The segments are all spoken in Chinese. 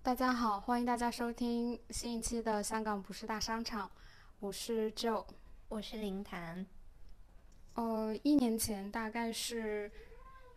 大家好，欢迎大家收听新一期的《香港不是大商场》，我是 Joe，我是林檀。呃，一年前大概是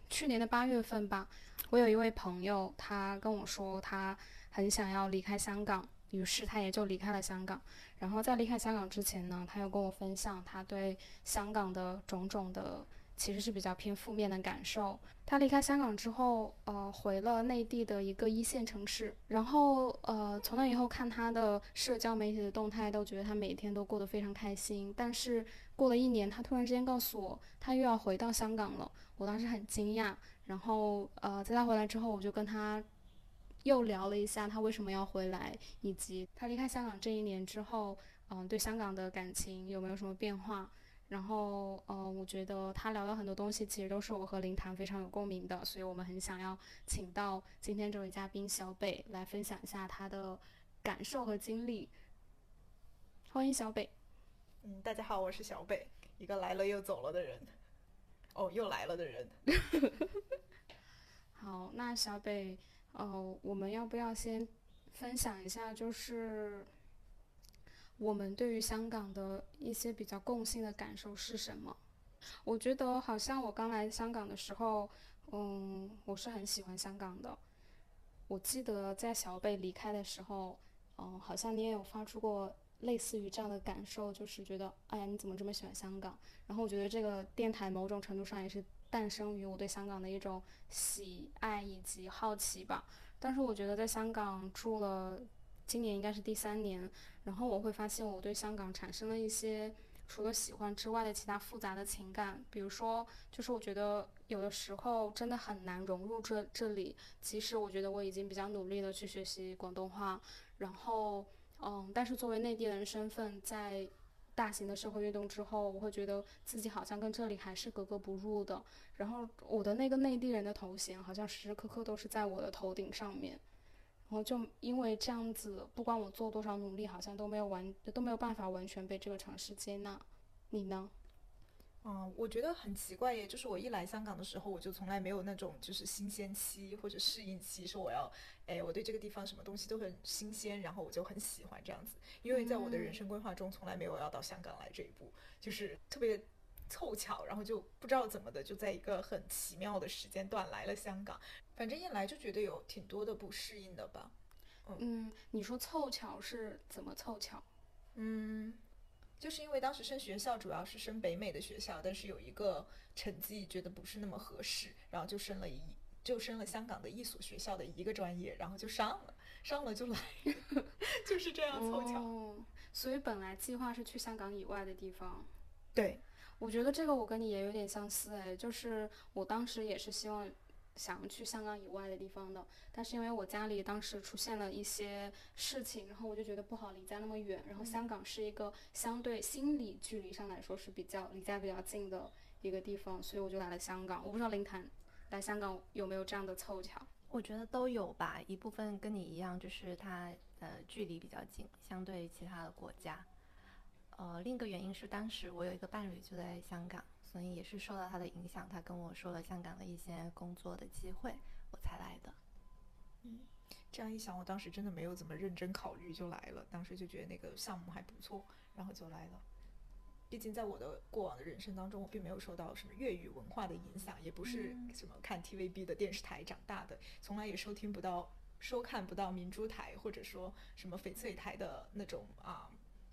去年的八月份吧，我有一位朋友，他跟我说他很想要离开香港，于是他也就离开了香港。然后在离开香港之前呢，他又跟我分享他对香港的种种的。其实是比较偏负面的感受。他离开香港之后，呃，回了内地的一个一线城市。然后，呃，从那以后看他的社交媒体的动态，都觉得他每天都过得非常开心。但是过了一年，他突然之间告诉我，他又要回到香港了。我当时很惊讶。然后，呃，在他回来之后，我就跟他又聊了一下他为什么要回来，以及他离开香港这一年之后，嗯，对香港的感情有没有什么变化。然后，呃，我觉得他聊的很多东西，其实都是我和林谈非常有共鸣的，所以我们很想要请到今天这位嘉宾小北来分享一下他的感受和经历。欢迎小北。嗯，大家好，我是小北，一个来了又走了的人。哦，又来了的人。好，那小北，呃，我们要不要先分享一下，就是？我们对于香港的一些比较共性的感受是什么？我觉得好像我刚来香港的时候，嗯，我是很喜欢香港的。我记得在小贝离开的时候，嗯，好像你也有发出过类似于这样的感受，就是觉得，哎呀，你怎么这么喜欢香港？然后我觉得这个电台某种程度上也是诞生于我对香港的一种喜爱以及好奇吧。但是我觉得在香港住了。今年应该是第三年，然后我会发现我对香港产生了一些除了喜欢之外的其他复杂的情感，比如说，就是我觉得有的时候真的很难融入这这里，即使我觉得我已经比较努力的去学习广东话，然后，嗯，但是作为内地人身份，在大型的社会运动之后，我会觉得自己好像跟这里还是格格不入的，然后我的那个内地人的头衔好像时时刻刻都是在我的头顶上面。然后就因为这样子，不管我做多少努力，好像都没有完，都没有办法完全被这个城市接纳。你呢？嗯，我觉得很奇怪耶，就是我一来香港的时候，我就从来没有那种就是新鲜期或者适应期，说我要，哎，我对这个地方什么东西都很新鲜，然后我就很喜欢这样子。因为在我的人生规划中，从来没有要到香港来这一步，就是特别。凑巧，然后就不知道怎么的，就在一个很奇妙的时间段来了香港。反正一来就觉得有挺多的不适应的吧。嗯，你说凑巧是怎么凑巧？嗯，就是因为当时升学校主要是升北美的学校，但是有一个成绩觉得不是那么合适，然后就升了一就升了香港的一所学校的一个专业，然后就上了，上了就来，就是这样凑巧。所以本来计划是去香港以外的地方。对。我觉得这个我跟你也有点相似哎，就是我当时也是希望想去香港以外的地方的，但是因为我家里当时出现了一些事情，然后我就觉得不好离家那么远，然后香港是一个相对心理距离上来说是比较离家比较近的一个地方，所以我就来了香港。我不知道林潭来香港有没有这样的凑巧？我觉得都有吧，一部分跟你一样，就是它呃距离比较近，相对其他的国家。呃，另一个原因是当时我有一个伴侣就在香港，所以也是受到他的影响，他跟我说了香港的一些工作的机会，我才来的。嗯，这样一想，我当时真的没有怎么认真考虑就来了，当时就觉得那个项目还不错，然后就来了。毕竟在我的过往的人生当中，我并没有受到什么粤语文化的影响，也不是什么看 TVB 的电视台长大的，从来也收听不到、收看不到明珠台或者说什么翡翠台的那种啊。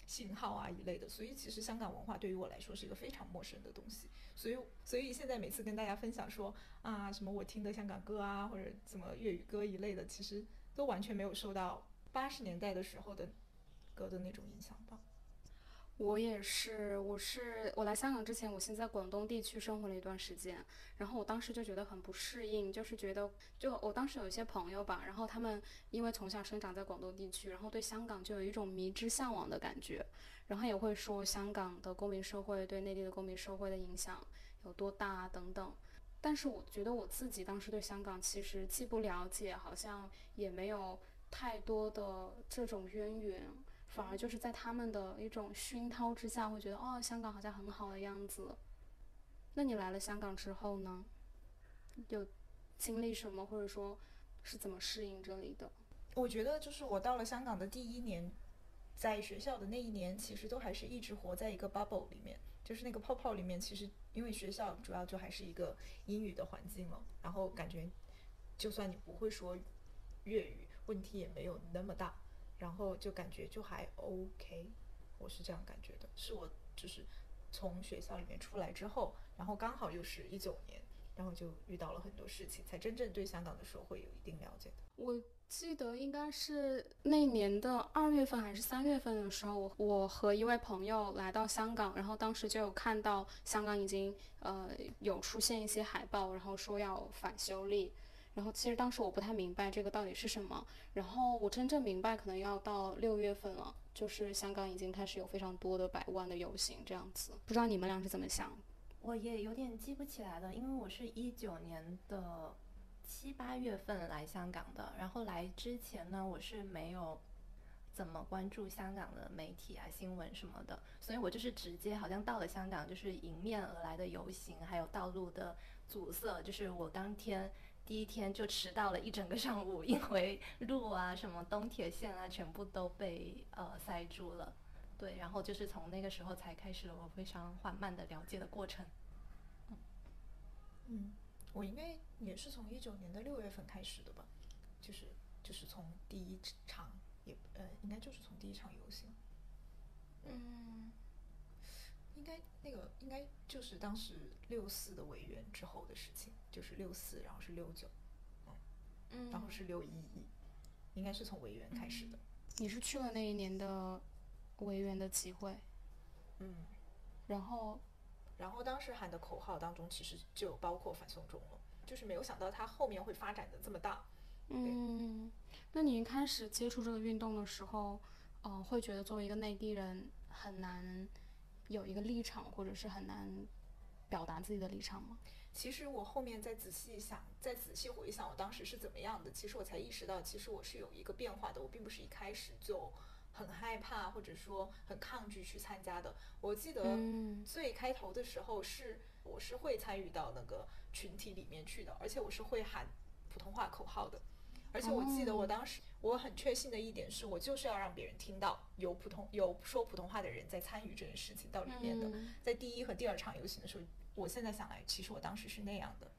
信号啊一类的，所以其实香港文化对于我来说是一个非常陌生的东西。所以，所以现在每次跟大家分享说啊什么我听的香港歌啊，或者什么粤语歌一类的，其实都完全没有受到八十年代的时候的歌的那种影响吧。我也是，我是我来香港之前，我先在广东地区生活了一段时间，然后我当时就觉得很不适应，就是觉得就我当时有一些朋友吧，然后他们因为从小生长在广东地区，然后对香港就有一种迷之向往的感觉，然后也会说香港的公民社会对内地的公民社会的影响有多大等等，但是我觉得我自己当时对香港其实既不了解，好像也没有太多的这种渊源。反而就是在他们的一种熏陶之下，会觉得哦，香港好像很好的样子。那你来了香港之后呢？有经历什么，或者说是怎么适应这里的？我觉得就是我到了香港的第一年，在学校的那一年，其实都还是一直活在一个 bubble 里面，就是那个泡泡里面。其实因为学校主要就还是一个英语的环境嘛，然后感觉就算你不会说粤语，问题也没有那么大，然后就感觉就还 OK。我是这样感觉的，是我就是从学校里面出来之后，然后刚好又是一九年，然后就遇到了很多事情，才真正对香港的社会有一定了解的。我记得应该是那年的二月份还是三月份的时候，我和一位朋友来到香港，然后当时就有看到香港已经呃有出现一些海报，然后说要反修例。然后其实当时我不太明白这个到底是什么，然后我真正明白可能要到六月份了，就是香港已经开始有非常多的百万的游行这样子，不知道你们俩是怎么想？我也有点记不起来了，因为我是一九年的七八月份来香港的，然后来之前呢，我是没有怎么关注香港的媒体啊、新闻什么的，所以我就是直接好像到了香港，就是迎面而来的游行，还有道路的阻塞，就是我当天。第一天就迟到了一整个上午，因为路啊、什么东铁线啊，全部都被呃塞住了。对，然后就是从那个时候才开始了我非常缓慢的了解的过程。嗯，我应该也是从一九年的六月份开始的吧，就是就是从第一场也呃，应该就是从第一场游行。嗯。应该那个应该就是当时六四的委员之后的事情，就是六四，然后是六九，嗯，然后是六一一，应该是从维园开始的。你是去了那一年的维园的集会，嗯，然后，然后当时喊的口号当中其实就包括反送中了，就是没有想到它后面会发展的这么大。嗯，那你一开始接触这个运动的时候，嗯，会觉得作为一个内地人很难。有一个立场，或者是很难表达自己的立场吗？其实我后面再仔细想，再仔细回想我当时是怎么样的，其实我才意识到，其实我是有一个变化的。我并不是一开始就很害怕，或者说很抗拒去参加的。我记得最开头的时候是，我是会参与到那个群体里面去的，而且我是会喊普通话口号的。而且我记得我当时我很确信的一点是，我就是要让别人听到有普通有说普通话的人在参与这件事情到里面的。在第一和第二场游行的时候，我现在想来，其实我当时是那样的，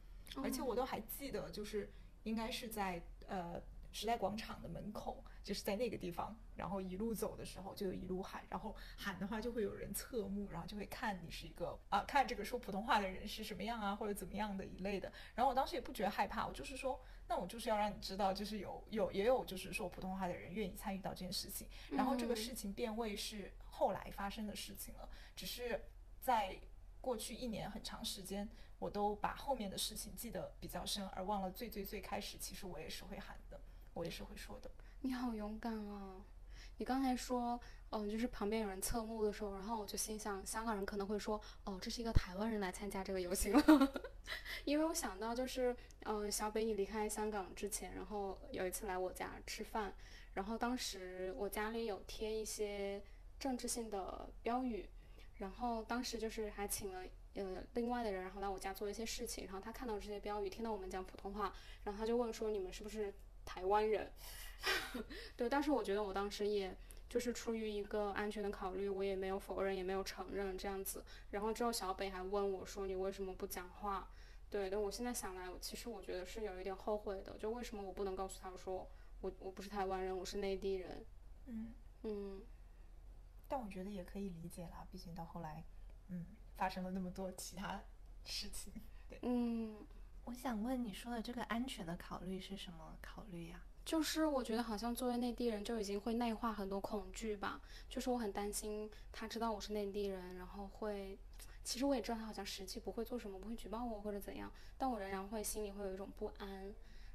而且我都还记得，就是应该是在呃时代广场的门口。就是在那个地方，然后一路走的时候就一路喊，然后喊的话就会有人侧目，然后就会看你是一个啊，看这个说普通话的人是什么样啊，或者怎么样的一类的。然后我当时也不觉得害怕，我就是说，那我就是要让你知道，就是有有也有就是说普通话的人愿意参与到这件事情。然后这个事情变味是后来发生的事情了，只是在过去一年很长时间，我都把后面的事情记得比较深，而忘了最最最开始，其实我也是会喊的，我也是会说的。你好勇敢啊！你刚才说，嗯，就是旁边有人侧目的时候，然后我就心想，香港人可能会说，哦，这是一个台湾人来参加这个游行了，因为我想到就是，嗯，小北你离开香港之前，然后有一次来我家吃饭，然后当时我家里有贴一些政治性的标语，然后当时就是还请了呃另外的人，然后来我家做一些事情，然后他看到这些标语，听到我们讲普通话，然后他就问说，你们是不是台湾人？对，但是我觉得我当时也就是出于一个安全的考虑，我也没有否认，也没有承认这样子。然后之后小北还问我说：“你为什么不讲话？”对，但我现在想来，其实我觉得是有一点后悔的，就为什么我不能告诉他说我我不是台湾人，我是内地人。嗯嗯。但我觉得也可以理解啦，毕竟到后来，嗯，发生了那么多其他事情。对，嗯，我想问你说的这个安全的考虑是什么考虑呀？就是我觉得好像作为内地人就已经会内化很多恐惧吧，就是我很担心他知道我是内地人，然后会，其实我也知道他好像实际不会做什么，不会举报我或者怎样，但我仍然会心里会有一种不安。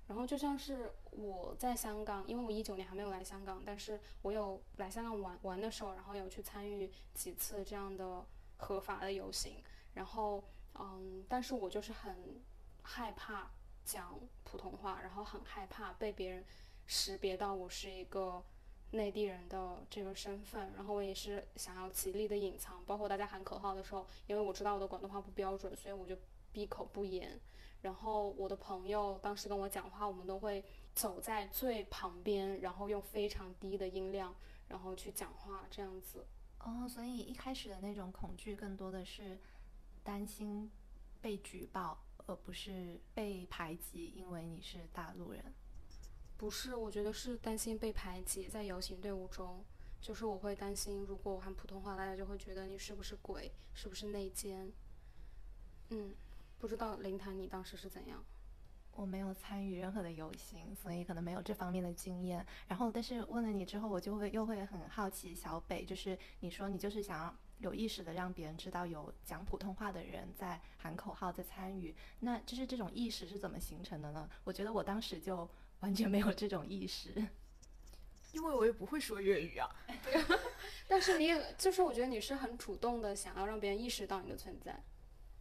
然后就像是我在香港，因为我一九年还没有来香港，但是我有来香港玩玩的时候，然后有去参与几次这样的合法的游行，然后嗯，但是我就是很害怕讲普通话，然后很害怕被别人。识别到我是一个内地人的这个身份，然后我也是想要极力的隐藏，包括大家喊口号的时候，因为我知道我的广东话不标准，所以我就闭口不言。然后我的朋友当时跟我讲话，我们都会走在最旁边，然后用非常低的音量，然后去讲话这样子。哦，所以一开始的那种恐惧更多的是担心被举报，而不是被排挤，因为你是大陆人。不是，我觉得是担心被排挤，在游行队伍中，就是我会担心，如果我喊普通话，大家就会觉得你是不是鬼，是不是内奸。嗯，不知道林谈你当时是怎样？我没有参与任何的游行，所以可能没有这方面的经验。然后，但是问了你之后，我就会又会很好奇，小北，就是你说你就是想要有意识的让别人知道有讲普通话的人在喊口号，在参与，那就是这种意识是怎么形成的呢？我觉得我当时就完全没有这种意识，因为我也不会说粤语啊。但是你也就是我觉得你是很主动的，想要让别人意识到你的存在。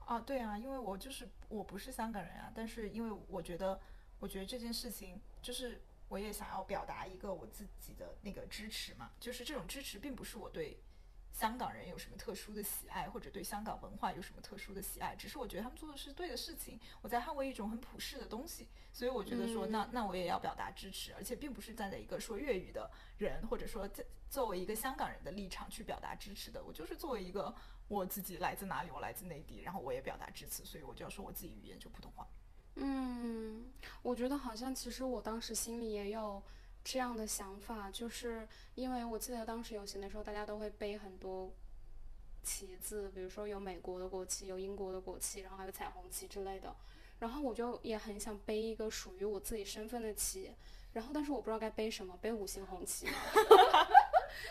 啊，对啊，因为我就是我不是香港人啊，但是因为我觉得，我觉得这件事情就是我也想要表达一个我自己的那个支持嘛，就是这种支持并不是我对香港人有什么特殊的喜爱，或者对香港文化有什么特殊的喜爱，只是我觉得他们做的是对的事情，我在捍卫一种很普世的东西，所以我觉得说那那我也要表达支持，而且并不是站在一个说粤语的人，或者说在作为一个香港人的立场去表达支持的，我就是作为一个。我自己来自哪里？我来自内地，然后我也表达支持，所以我就要说我自己语言就普通话。嗯，我觉得好像其实我当时心里也有这样的想法，就是因为我记得当时游行的时候，大家都会背很多旗子，比如说有美国的国旗，有英国的国旗，然后还有彩虹旗之类的。然后我就也很想背一个属于我自己身份的旗，然后但是我不知道该背什么，背五星红旗。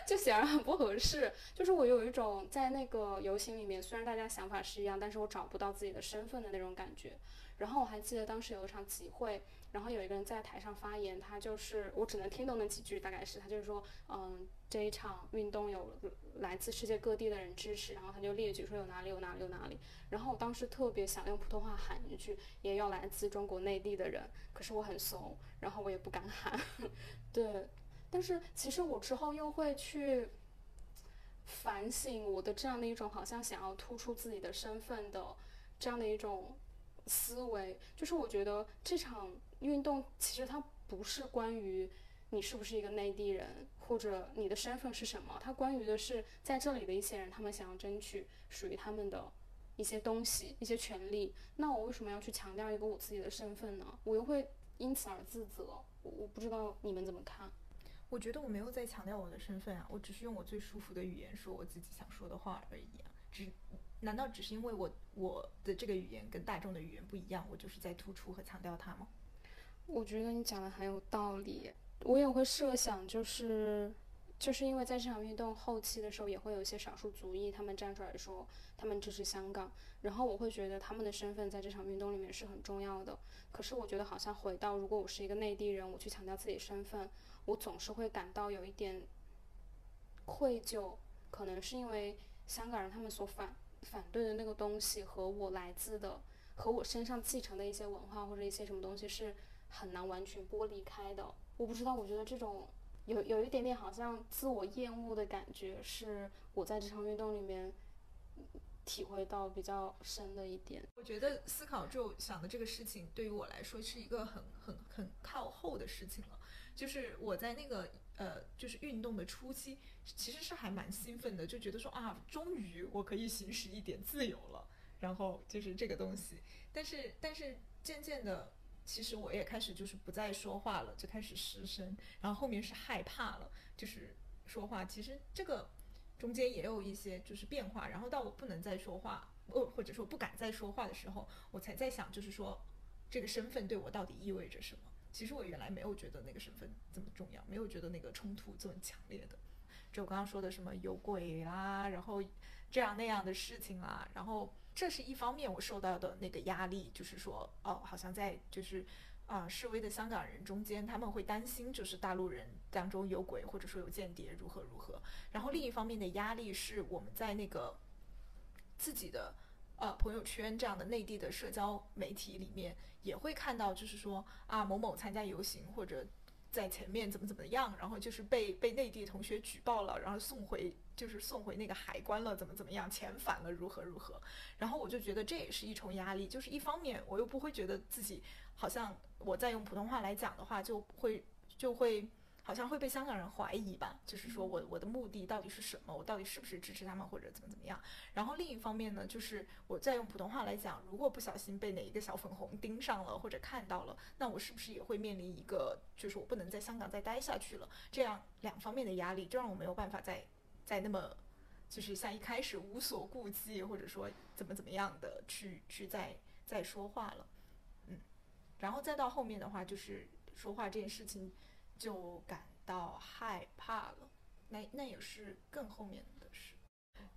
就显然很不合适，就是我有一种在那个游行里面，虽然大家想法是一样，但是我找不到自己的身份的那种感觉。然后我还记得当时有一场集会，然后有一个人在台上发言，他就是我只能听懂那几句，大概是他就是说，嗯，这一场运动有来自世界各地的人支持，然后他就列举说有哪里有哪里有哪里。然后我当时特别想用普通话喊一句，也有来自中国内地的人，可是我很怂，然后我也不敢喊，对。但是其实我之后又会去反省我的这样的一种好像想要突出自己的身份的这样的一种思维，就是我觉得这场运动其实它不是关于你是不是一个内地人或者你的身份是什么，它关于的是在这里的一些人，他们想要争取属于他们的一些东西、一些权利。那我为什么要去强调一个我自己的身份呢？我又会因此而自责。我我不知道你们怎么看。我觉得我没有在强调我的身份啊，我只是用我最舒服的语言说我自己想说的话而已啊。只难道只是因为我我的这个语言跟大众的语言不一样，我就是在突出和强调它吗？我觉得你讲的很有道理。我也会设想，就是就是因为在这场运动后期的时候，也会有一些少数族裔他们站出来说他们支持香港，然后我会觉得他们的身份在这场运动里面是很重要的。可是我觉得好像回到如果我是一个内地人，我去强调自己身份。我总是会感到有一点愧疚，可能是因为香港人他们所反反对的那个东西和我来自的和我身上继承的一些文化或者一些什么东西是很难完全剥离开的。我不知道，我觉得这种有有一点点好像自我厌恶的感觉，是我在这场运动里面体会到比较深的一点。我觉得思考就想的这个事情，对于我来说是一个很很很靠后的事情了。就是我在那个呃，就是运动的初期，其实是还蛮兴奋的，就觉得说啊，终于我可以行使一点自由了。然后就是这个东西，但是但是渐渐的，其实我也开始就是不再说话了，就开始失声。然后后面是害怕了，就是说话。其实这个中间也有一些就是变化。然后到我不能再说话，呃，或者说不敢再说话的时候，我才在想，就是说这个身份对我到底意味着什么。其实我原来没有觉得那个身份这么重要，没有觉得那个冲突这么强烈的。就我刚刚说的什么有鬼啦，然后这样那样的事情啦，然后这是一方面我受到的那个压力，就是说哦，好像在就是啊示威的香港人中间，他们会担心就是大陆人当中有鬼或者说有间谍如何如何。然后另一方面的压力是我们在那个自己的。呃，朋友圈这样的内地的社交媒体里面也会看到，就是说啊，某某参加游行或者在前面怎么怎么样，然后就是被被内地同学举报了，然后送回就是送回那个海关了，怎么怎么样，遣返了，如何如何。然后我就觉得这也是一重压力，就是一方面我又不会觉得自己好像我在用普通话来讲的话就会就会。好像会被香港人怀疑吧，就是说我我的目的到底是什么？我到底是不是支持他们或者怎么怎么样？然后另一方面呢，就是我在用普通话来讲，如果不小心被哪一个小粉红盯上了或者看到了，那我是不是也会面临一个，就是我不能在香港再待下去了？这样两方面的压力，就让我没有办法再再那么，就是像一开始无所顾忌，或者说怎么怎么样的去去再再说话了，嗯，然后再到后面的话，就是说话这件事情。就感到害怕了，那那也是更后面的事，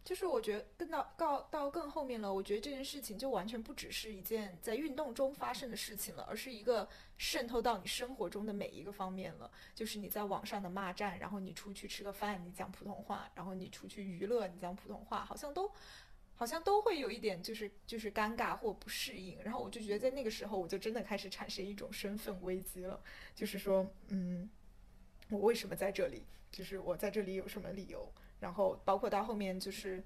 就是我觉得更到到到更后面了，我觉得这件事情就完全不只是一件在运动中发生的事情了，而是一个渗透到你生活中的每一个方面了。就是你在网上的骂战，然后你出去吃个饭，你讲普通话，然后你出去娱乐，你讲普通话，好像都好像都会有一点就是就是尴尬或不适应。然后我就觉得在那个时候，我就真的开始产生一种身份危机了，就是说，嗯。我为什么在这里？就是我在这里有什么理由？然后包括到后面就是，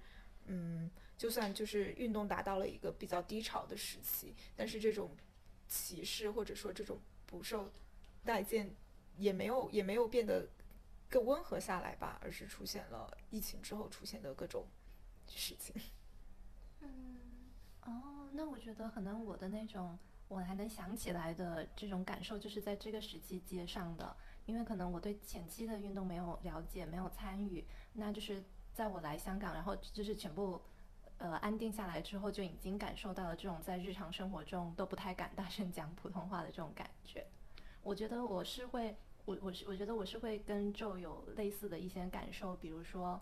嗯，就算就是运动达到了一个比较低潮的时期，但是这种歧视或者说这种不受待见也没有也没有变得更温和下来吧，而是出现了疫情之后出现的各种事情。嗯，哦，那我觉得可能我的那种我还能想起来的这种感受，就是在这个时期接上的。因为可能我对前期的运动没有了解，没有参与，那就是在我来香港，然后就是全部，呃，安定下来之后，就已经感受到了这种在日常生活中都不太敢大声讲普通话的这种感觉。我觉得我是会，我我是我觉得我是会跟就有类似的一些感受，比如说，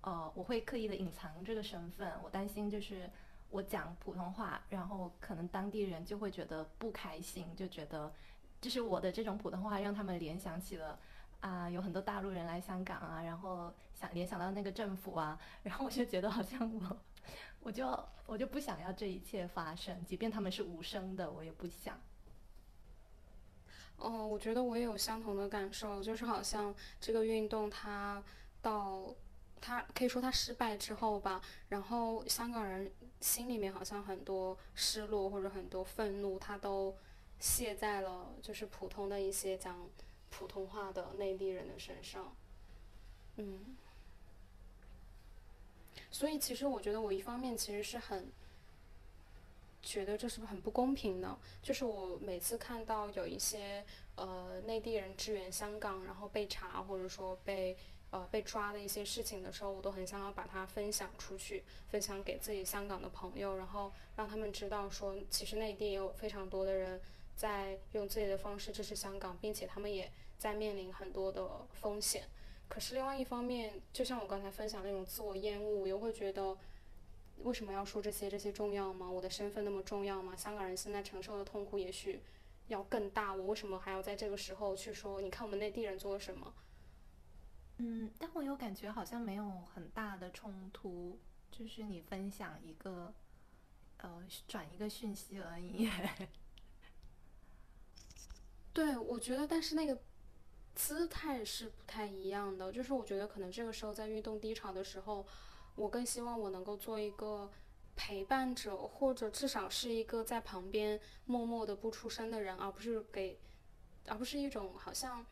呃，我会刻意的隐藏这个身份，我担心就是我讲普通话，然后可能当地人就会觉得不开心，就觉得。就是我的这种普通话，让他们联想起了啊，有很多大陆人来香港啊，然后想联想到那个政府啊，然后我就觉得好像我，我就我就不想要这一切发生，即便他们是无声的，我也不想。哦，我觉得我也有相同的感受，就是好像这个运动它到它可以说它失败之后吧，然后香港人心里面好像很多失落或者很多愤怒，他都。卸在了就是普通的一些讲普通话的内地人的身上，嗯，所以其实我觉得我一方面其实是很觉得这是不是很不公平呢，就是我每次看到有一些呃内地人支援香港然后被查或者说被呃被抓的一些事情的时候，我都很想要把它分享出去，分享给自己香港的朋友，然后让他们知道说其实内地也有非常多的人。在用自己的方式支持香港，并且他们也在面临很多的风险。可是另外一方面，就像我刚才分享那种自我厌恶，我又会觉得为什么要说这些？这些重要吗？我的身份那么重要吗？香港人现在承受的痛苦也许要更大，我为什么还要在这个时候去说？你看我们内地人做了什么？嗯，但我有感觉好像没有很大的冲突，就是你分享一个，呃，转一个讯息而已。对，我觉得，但是那个姿态是不太一样的。就是我觉得，可能这个时候在运动低潮的时候，我更希望我能够做一个陪伴者，或者至少是一个在旁边默默的不出声的人，而不是给，而不是一种好像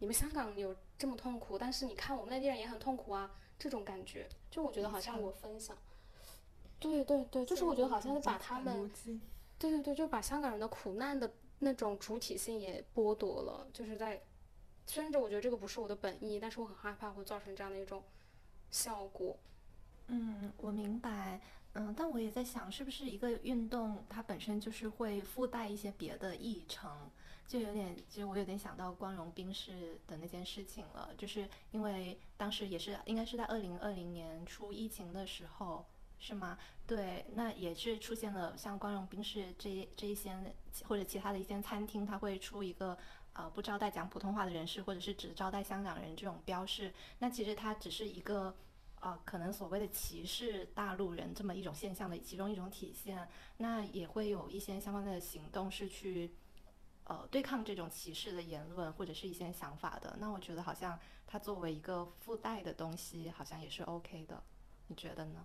你们香港有这么痛苦，但是你看我们内地人也很痛苦啊这种感觉。就我觉得好像我分享，对对对，就是我觉得好像是把他们，对对对，就把香港人的苦难的。那种主体性也剥夺了，就是在，虽然着我觉得这个不是我的本意，但是我很害怕会造成这样的一种效果。嗯，我明白。嗯，但我也在想，是不是一个运动它本身就是会附带一些别的议程，就有点，其实我有点想到光荣兵士的那件事情了，就是因为当时也是应该是在二零二零年初疫情的时候。是吗？对，那也是出现了像光荣兵士这这一些或者其他的一些餐厅，它会出一个呃不招待讲普通话的人士，或者是只招待香港人这种标示。那其实它只是一个呃可能所谓的歧视大陆人这么一种现象的其中一种体现。那也会有一些相关的行动是去呃对抗这种歧视的言论或者是一些想法的，那我觉得好像它作为一个附带的东西，好像也是 OK 的。你觉得呢？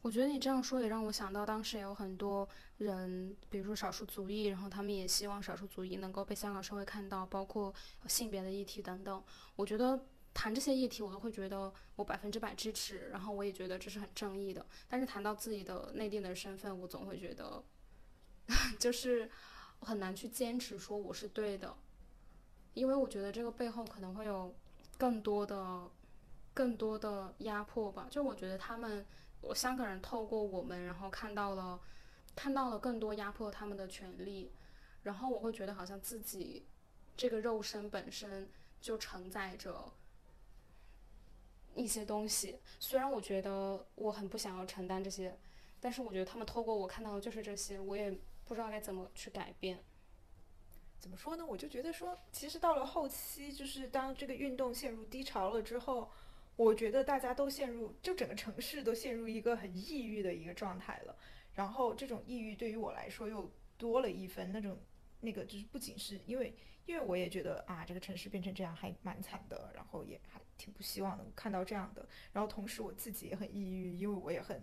我觉得你这样说也让我想到，当时也有很多人，比如说少数族裔，然后他们也希望少数族裔能够被香港社会看到，包括性别的议题等等。我觉得谈这些议题，我都会觉得我百分之百支持，然后我也觉得这是很正义的。但是谈到自己的内地的身份，我总会觉得，就是很难去坚持说我是对的，因为我觉得这个背后可能会有更多的、更多的压迫吧。就我觉得他们。我香港人透过我们，然后看到了，看到了更多压迫他们的权利，然后我会觉得好像自己这个肉身本身就承载着一些东西。虽然我觉得我很不想要承担这些，但是我觉得他们透过我看到的就是这些，我也不知道该怎么去改变。怎么说呢？我就觉得说，其实到了后期，就是当这个运动陷入低潮了之后。我觉得大家都陷入，就整个城市都陷入一个很抑郁的一个状态了。然后这种抑郁对于我来说又多了一分那种，那个就是不仅是因为，因为我也觉得啊，这个城市变成这样还蛮惨的，然后也还挺不希望能看到这样的。然后同时我自己也很抑郁，因为我也很，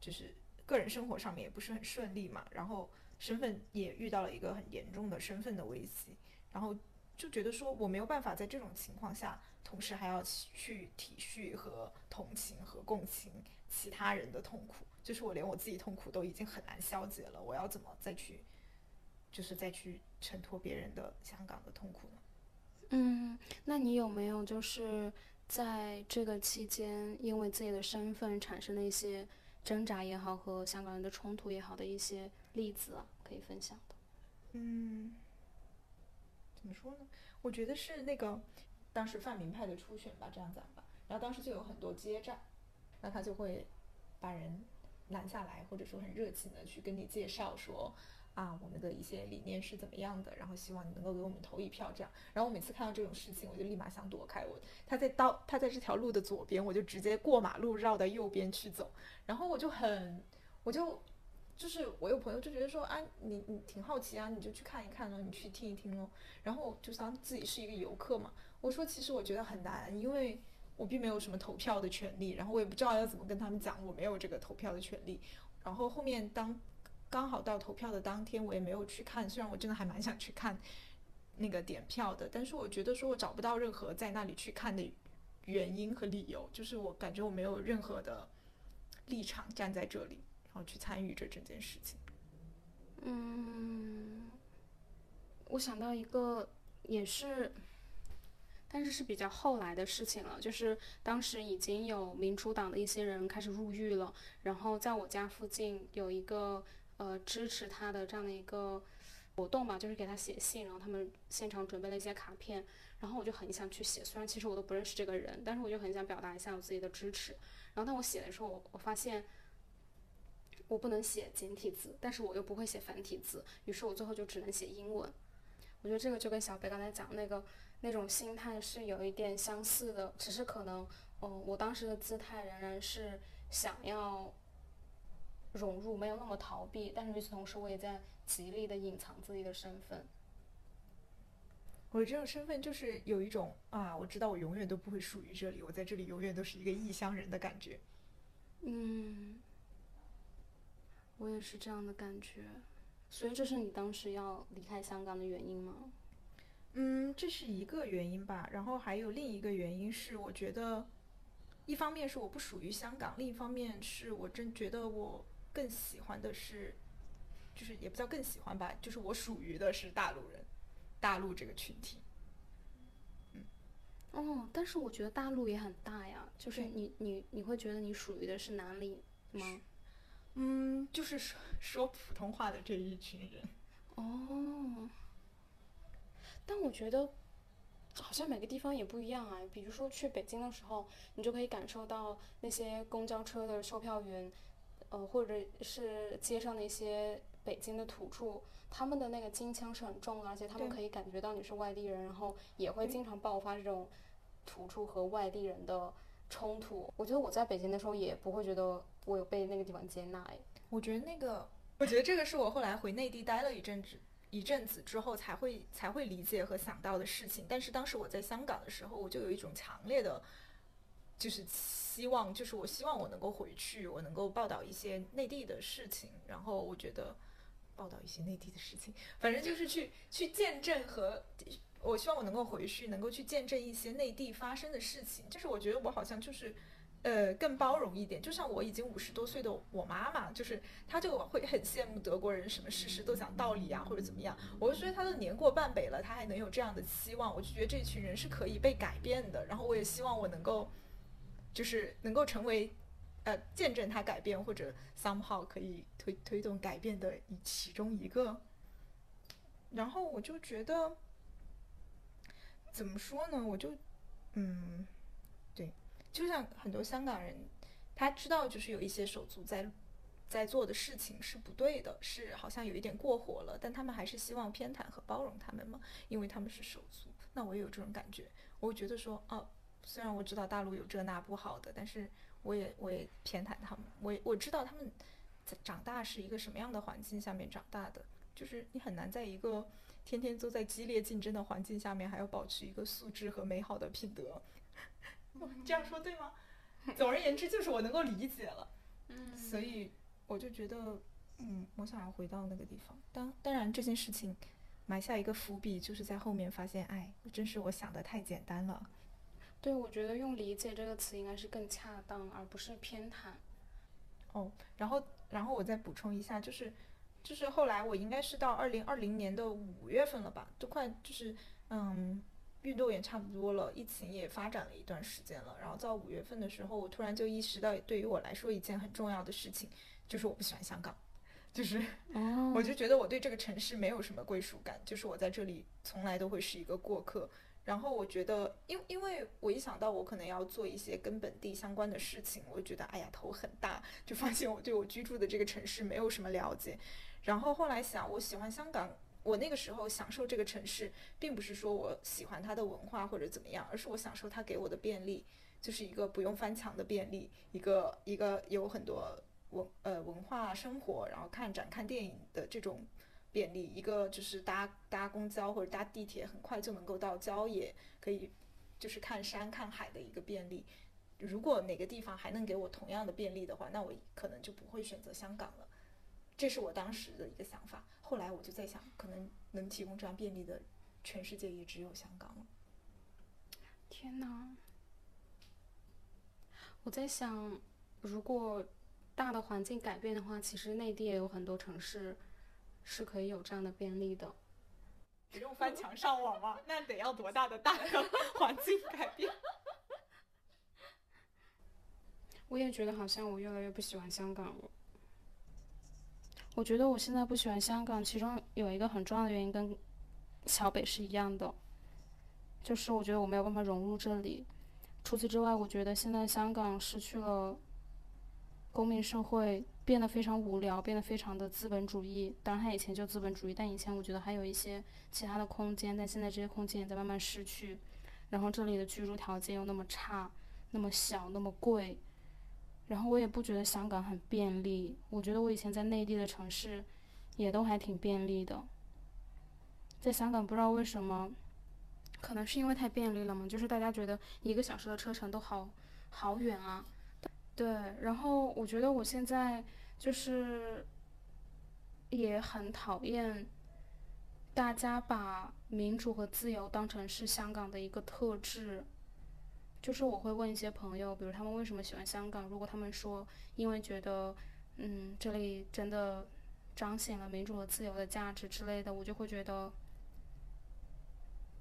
就是个人生活上面也不是很顺利嘛，然后身份也遇到了一个很严重的身份的危机，然后就觉得说我没有办法在这种情况下。同时还要去体恤和同情和共情其他人的痛苦，就是我连我自己痛苦都已经很难消解了，我要怎么再去，就是再去衬托别人的香港的痛苦呢？嗯，那你有没有就是在这个期间，因为自己的身份产生了一些挣扎也好，和香港人的冲突也好的一些例子啊，可以分享的？嗯，怎么说呢？我觉得是那个。当时泛民派的初选吧，这样讲吧，然后当时就有很多接站，那他就会把人拦下来，或者说很热情的去跟你介绍说，啊，我们的一些理念是怎么样的，然后希望你能够给我们投一票这样。然后我每次看到这种事情，我就立马想躲开。我他在刀他在这条路的左边，我就直接过马路绕到右边去走。然后我就很，我就就是我有朋友就觉得说，啊，你你挺好奇啊，你就去看一看咯，你去听一听咯。然后就当自己是一个游客嘛。我说，其实我觉得很难，因为我并没有什么投票的权利，然后我也不知道要怎么跟他们讲我没有这个投票的权利。然后后面当刚好到投票的当天，我也没有去看，虽然我真的还蛮想去看那个点票的，但是我觉得说我找不到任何在那里去看的原因和理由，就是我感觉我没有任何的立场站在这里，然后去参与这整件事情。嗯，我想到一个也是。但是是比较后来的事情了，就是当时已经有民主党的一些人开始入狱了，然后在我家附近有一个呃支持他的这样的一个活动吧，就是给他写信，然后他们现场准备了一些卡片，然后我就很想去写，虽然其实我都不认识这个人，但是我就很想表达一下我自己的支持。然后当我写的时候，我我发现我不能写简体字，但是我又不会写繁体字，于是我最后就只能写英文。我觉得这个就跟小北刚才讲那个。那种心态是有一点相似的，只是可能，嗯，我当时的姿态仍然是想要融入，没有那么逃避，但是与此同时，我也在极力的隐藏自己的身份。我这种身份就是有一种啊，我知道我永远都不会属于这里，我在这里永远都是一个异乡人的感觉。嗯，我也是这样的感觉，所以这是你当时要离开香港的原因吗？嗯，这是一个原因吧，然后还有另一个原因是，我觉得，一方面是我不属于香港，另一方面是我真觉得我更喜欢的是，就是也不叫更喜欢吧，就是我属于的是大陆人，大陆这个群体。嗯，哦，但是我觉得大陆也很大呀，就是你你你会觉得你属于的是哪里吗？嗯，就是说说普通话的这一群人。哦。但我觉得，好像每个地方也不一样啊。比如说去北京的时候，你就可以感受到那些公交车的售票员，呃，或者是街上那些北京的土著，他们的那个京腔是很重的，而且他们可以感觉到你是外地人，然后也会经常爆发这种土著和外地人的冲突。我觉得我在北京的时候也不会觉得我有被那个地方接纳。我觉得那个，我觉得这个是我后来回内地待了一阵子。一阵子之后才会才会理解和想到的事情。但是当时我在香港的时候，我就有一种强烈的，就是希望，就是我希望我能够回去，我能够报道一些内地的事情。然后我觉得报道一些内地的事情，反正就是去去见证和。我希望我能够回去，能够去见证一些内地发生的事情。就是我觉得我好像就是，呃，更包容一点。就像我已经五十多岁的我妈妈，就是她就会很羡慕德国人，什么事事都讲道理啊，或者怎么样。我就觉得她都年过半百了，她还能有这样的期望，我就觉得这群人是可以被改变的。然后我也希望我能够，就是能够成为，呃，见证他改变或者 somehow 可以推推动改变的一其中一个。然后我就觉得。怎么说呢？我就，嗯，对，就像很多香港人，他知道就是有一些手足在在做的事情是不对的，是好像有一点过火了，但他们还是希望偏袒和包容他们嘛，因为他们是手足。那我也有这种感觉，我觉得说，哦，虽然我知道大陆有这那不好的，但是我也我也偏袒他们，我我知道他们在长大是一个什么样的环境下面长大的，就是你很难在一个。天天都在激烈竞争的环境下面，还要保持一个素质和美好的品德，这样说对吗？总而言之，就是我能够理解了。嗯，所以我就觉得，嗯，我想要回到那个地方。当当然，这件事情埋下一个伏笔，就是在后面发现，哎，真是我想的太简单了。对，我觉得用“理解”这个词应该是更恰当，而不是偏袒。哦，然后，然后我再补充一下，就是。就是后来我应该是到二零二零年的五月份了吧，都快就是嗯，运动也差不多了，疫情也发展了一段时间了。然后到五月份的时候，我突然就意识到，对于我来说一件很重要的事情，就是我不喜欢香港，就是 我就觉得我对这个城市没有什么归属感，就是我在这里从来都会是一个过客。然后我觉得，因因为我一想到我可能要做一些跟本地相关的事情，我就觉得哎呀头很大，就发现我对我居住的这个城市没有什么了解。然后后来想，我喜欢香港，我那个时候享受这个城市，并不是说我喜欢它的文化或者怎么样，而是我享受它给我的便利，就是一个不用翻墙的便利，一个一个有很多文呃文化生活，然后看展看电影的这种便利，一个就是搭搭公交或者搭地铁很快就能够到郊野，可以就是看山看海的一个便利。如果哪个地方还能给我同样的便利的话，那我可能就不会选择香港了。这是我当时的一个想法，后来我就在想，可能能提供这样便利的，全世界也只有香港了。天哪！我在想，如果大的环境改变的话，其实内地也有很多城市是可以有这样的便利的。不用翻墙上网吗？那得要多大的大的环境改变？我也觉得好像我越来越不喜欢香港了。我觉得我现在不喜欢香港，其中有一个很重要的原因跟小北是一样的，就是我觉得我没有办法融入这里。除此之外，我觉得现在香港失去了公民社会，变得非常无聊，变得非常的资本主义。当然，它以前就资本主义，但以前我觉得还有一些其他的空间，但现在这些空间也在慢慢失去。然后这里的居住条件又那么差，那么小，那么贵。然后我也不觉得香港很便利，我觉得我以前在内地的城市，也都还挺便利的。在香港不知道为什么，可能是因为太便利了嘛，就是大家觉得一个小时的车程都好好远啊。对，然后我觉得我现在就是也很讨厌大家把民主和自由当成是香港的一个特质。就是我会问一些朋友，比如他们为什么喜欢香港？如果他们说因为觉得，嗯，这里真的彰显了民主和自由的价值之类的，我就会觉得，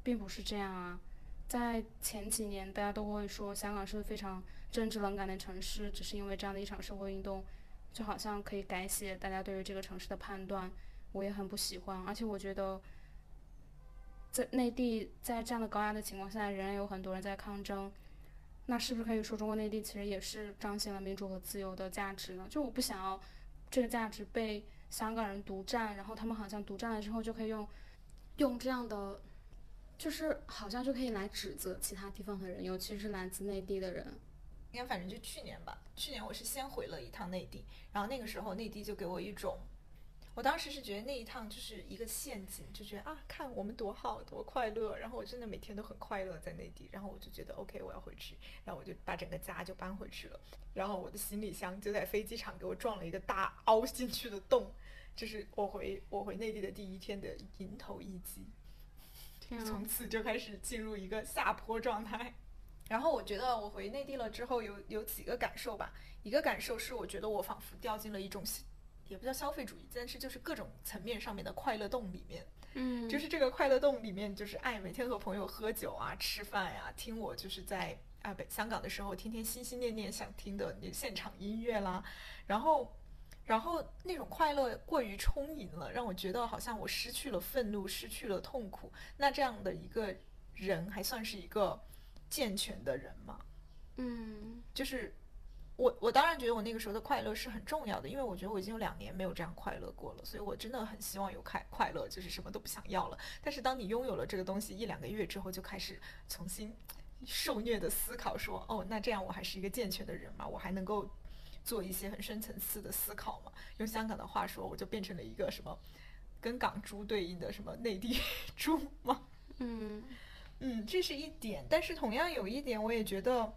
并不是这样啊。在前几年，大家都会说香港是非常政治冷感的城市，只是因为这样的一场社会运动，就好像可以改写大家对于这个城市的判断。我也很不喜欢，而且我觉得，在内地在这样的高压的情况下，仍然有很多人在抗争。那是不是可以说中国内地其实也是彰显了民主和自由的价值呢？就我不想要这个价值被香港人独占，然后他们好像独占了之后就可以用用这样的，就是好像就可以来指责其他地方的人，尤其是来自内地的人。应该反正就去年吧，去年我是先回了一趟内地，然后那个时候内地就给我一种，我当时是觉得那一趟就是一个陷阱，就觉得啊，看我们多好多快乐，然后我真的每天都很快乐在内地，然后我就觉得 OK，我要回去，然后我就把整个家就搬回去了，然后我的行李箱就在飞机场给我撞了一个大凹进去的洞，这是我回我回内地的第一天的迎头一击，从此就开始进入一个下坡状态。然后我觉得我回内地了之后有有几个感受吧，一个感受是我觉得我仿佛掉进了一种也不叫消费主义，但是就是各种层面上面的快乐洞里面。嗯，就是这个快乐洞里面，就是爱每天和朋友喝酒啊、吃饭呀、听我就是在啊北香港的时候，天天心心念念想听的那现场音乐啦，然后，然后那种快乐过于充盈了，让我觉得好像我失去了愤怒，失去了痛苦。那这样的一个人还算是一个健全的人吗？嗯就是我，我当然觉得我那个时候的快乐是很重要的，因为我觉得我已经有两年没有这样快乐过了，所以我真的很希望有快快乐，就是什么都不想要了。但是当你拥有了这个东西一两个月之后，就开始重新受虐的思考说，哦，那这样我还是一个健全的人吗？我还能够做一些很深层次的思考吗？用香港的话说，我就变成了一个什么跟港猪对应的什么内地 猪吗？嗯嗯，这是一点，但是同样有一点，我也觉得，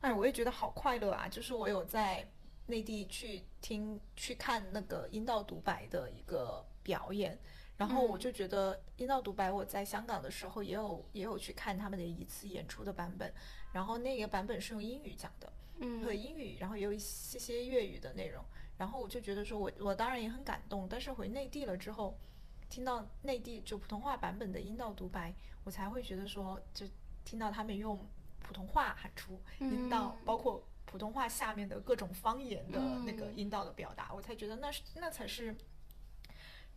哎，我也觉得好快乐啊！就是我有在内地去听、去看那个阴道独白的一个表演，然后我嗯。就觉得阴道独白，我在香港的时候也有也有去看他们的一次演出的版本，然后那个版本是用英语讲的，嗯，和英语，然后也有一些些粤语的内容，然后我就觉得说我我当然也很感动，但是回内地了之后，听到内地就普通话版本的阴道独白，我才会觉得说，就听到他们用普通话喊出阴道，嗯包括普通话下面的各种方言的那个嗯阴道的表达，我才觉得那是那才是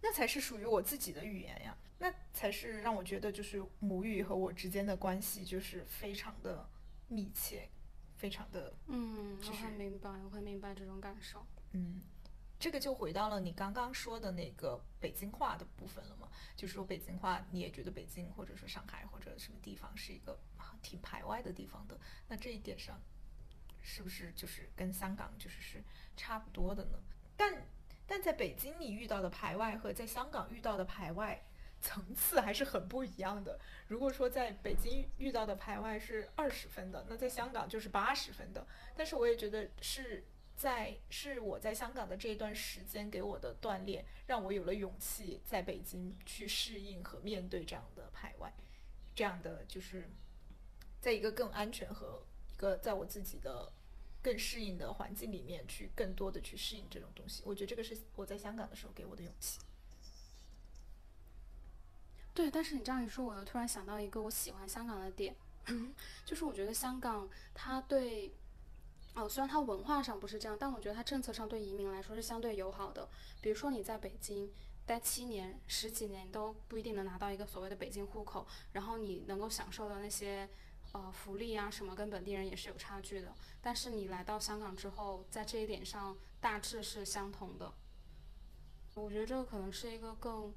那才是属于我自己的语言呀，那才是让我觉得就是母语和我之间的关系就是非常的密切，非常的嗯，我就是很明白，我很明白这种感受。嗯，这个就回到了你刚刚说的那个北京话的部分了嘛？就是说北京话，你也觉得北京或者说上海或者什么地方是一个啊挺排外的地方的，那这一点上，是不是就是跟香港就是是差不多的呢？但但在北京你遇到的排外和在香港遇到的排外层次还是很不一样的。如果说在北京遇到的排外是二十分的，那在香港就是八十分的。但是我也觉得是在是我在香港的这一段时间给我的锻炼，让我有了勇气在北京去适应和面对这样的排外，这样的就是在一个更安全和一个在我自己的更适应的环境里面去更多的去适应这种东西。我觉得这个是我在香港的时候给我的勇气。对，但是你这样一说，我又突然想到一个我喜欢香港的点，就是我觉得香港它对，哦，虽然它文化上不是这样，但我觉得它政策上对移民来说是相对友好的。比如说你在北京待七年、十几年，都不一定能拿到一个所谓的北京户口，然后你能够享受的那些呃福利啊什么，跟本地人也是有差距的。但是你来到香港之后，在这一点上大致是相同的。我觉得这个可能是一个更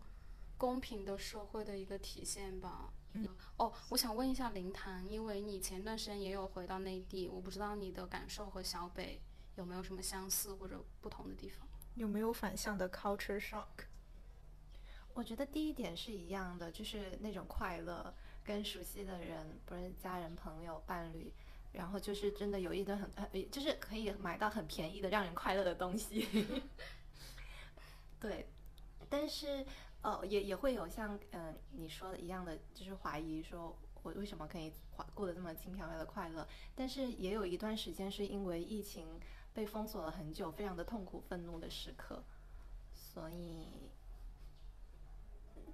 公平的社会的一个体现吧。嗯，哦，我想问一下林谭，因为你前段时间也有回到内地，我不知道你的感受和小北有没有什么相似或者不同的地方？有没有反向的 culture shock？我觉得第一点是一样的，就是那种快乐，跟熟悉的人，不是家人、朋友、伴侣，然后就是真的有一顿很，很就是可以买到很便宜的让人快乐的东西。对，但是呃，也也会有像嗯、你说的一样的，就是怀疑说我为什么可以过得这么轻飘飘的快乐？但是也有一段时间是因为疫情被封锁了很久，非常的痛苦、愤怒的时刻，所以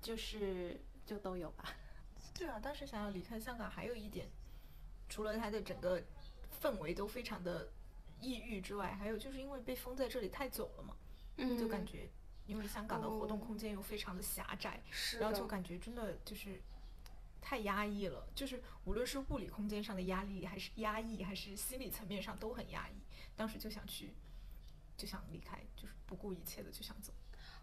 就是就都有吧。对啊，当时想要离开香港，还有一点，除了它的整个氛围都非常的抑郁之外，还有就是因为被封在这里太久了嘛，嗯就感觉因为香港的活动哦空间又非常的狭窄，是然后就感觉真的就是太压抑了，就是无论是物理空间上的压力，还是压抑，还是心理层面上都很压抑。当时就想去，就想离开，就是不顾一切的就想走。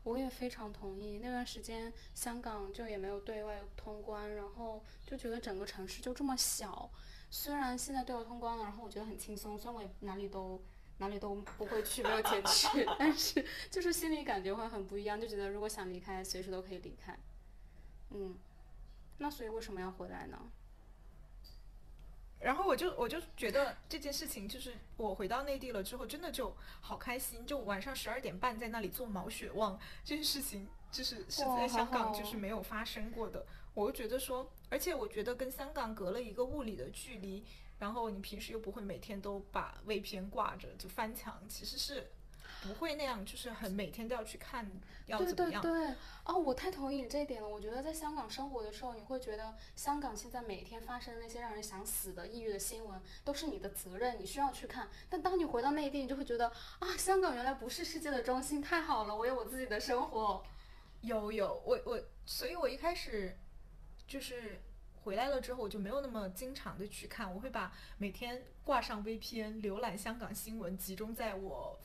我也非常同意。那段时间香港就也没有对外通关，然后就觉得整个城市就这么小。虽然现在对外通关了，然后我觉得很轻松，虽然我也哪里都哪里都不会去，没有钱去，但是就是心里感觉会很不一样，就觉得如果想离开，随时都可以离开。嗯，那所以为什么要回来呢？然后我就我就觉得这件事情，就是我回到内地了之后，真的就好开心。就晚上十二点半在那里做毛血旺这件事情，就是是在香港就是没有发生过的。我就觉得说，而且我觉得跟香港隔了一个物理的距离，然后你平时又不会每天都把 VPN 挂着就翻墙，其实是。不会那样，就是很每天都要去看，要怎么样？对对对，哦，我太同意你这一点了。我觉得在香港生活的时候，你会觉得香港现在每天发生的那些让人想死的抑郁的新闻，都是你的责任，你需要去看。但当你回到内地，你就会觉得啊，香港原来不是世界的中心，太好了，我有我自己的生活。有有，我我，所以我一开始就是回来了之后，我就没有那么经常的去看，我会把每天挂上 VPN 浏览香港新闻集中在我。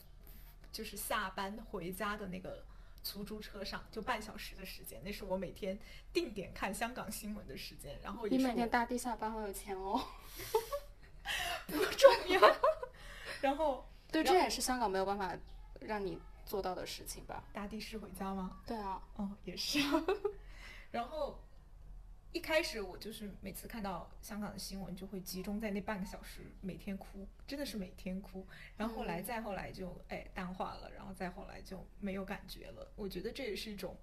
就是下班回家的那个出租车上，就半小时的时间，那是我每天定点看香港新闻的时间。然后你每天搭地下班好有钱哦，不重要。然后 对，这也是香港没有办法让你做到的事情吧？搭的士回家吗？对啊，哦，也是。然后。一开始我就是每次看到香港的新闻，就会集中在那半个小时，每天哭，真的是每天哭。然后后来再后来就哎淡化了，然后再后来就没有感觉了。我觉得这也是一种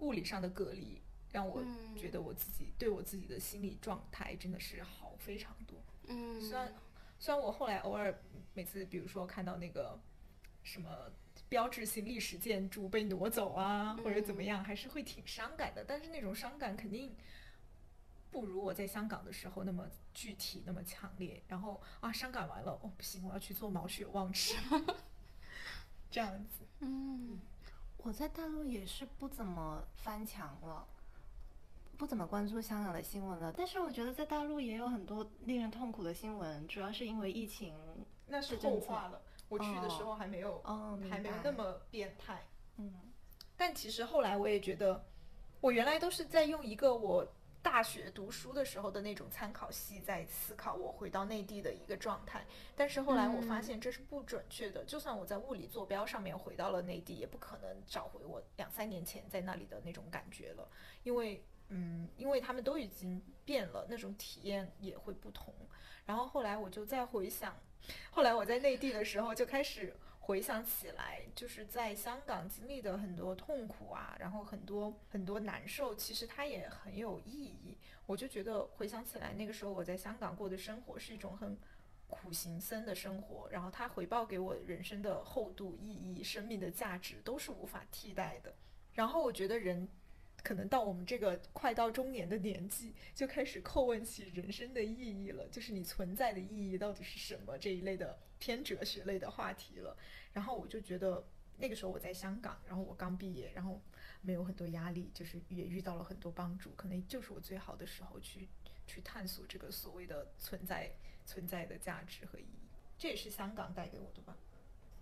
物理上的隔离，让我觉得我自己对我自己的心理状态真的是好非常多。嗯，虽然虽然我后来偶尔每次比如说看到那个什么标志性历史建筑被挪走啊，或者怎么样，还是会挺伤感的。但是那种伤感肯定。不如我在香港的时候那么具体，那么强烈。然后啊，伤感完了，哦不行，我要去做毛血旺吃，这样子。嗯，我在大陆也是不怎么翻墙了，不怎么关注香港的新闻了。但是我觉得在大陆也有很多令人痛苦的新闻，主要是因为疫情。那是后话了，我去的时候还没有，还没有那么变态。嗯，但其实后来我也觉得，我原来都是在用一个我。大学读书的时候的那种参考系在思考我回到内地的一个状态，但是后来我发现这是不准确的。就算我在物理坐标上面回到了内地，也不可能找回我两三年前在那里的那种感觉了，因为，嗯，因为他们都已经变了，那种体验也会不同。然后后来我就再回想，后来我在内地的时候就开始。回想起来，就是在香港经历的很多痛苦啊，然后很多很多难受，其实它也很有意义。我就觉得回想起来，那个时候我在香港过的生活是一种很苦行僧的生活，然后它回报给我人生的厚度、意义、生命的价值都是无法替代的。然后我觉得人可能到我们这个快到中年的年纪，就开始叩问起人生的意义了，就是你存在的意义到底是什么这一类的偏哲学类的话题了。然后我就觉得那个时候我在香港，然后我刚毕业，然后没有很多压力，就是也遇到了很多帮助，可能就是我最好的时候去去探索这个所谓的存在存在的价值和意义。这也是香港带给我的吧？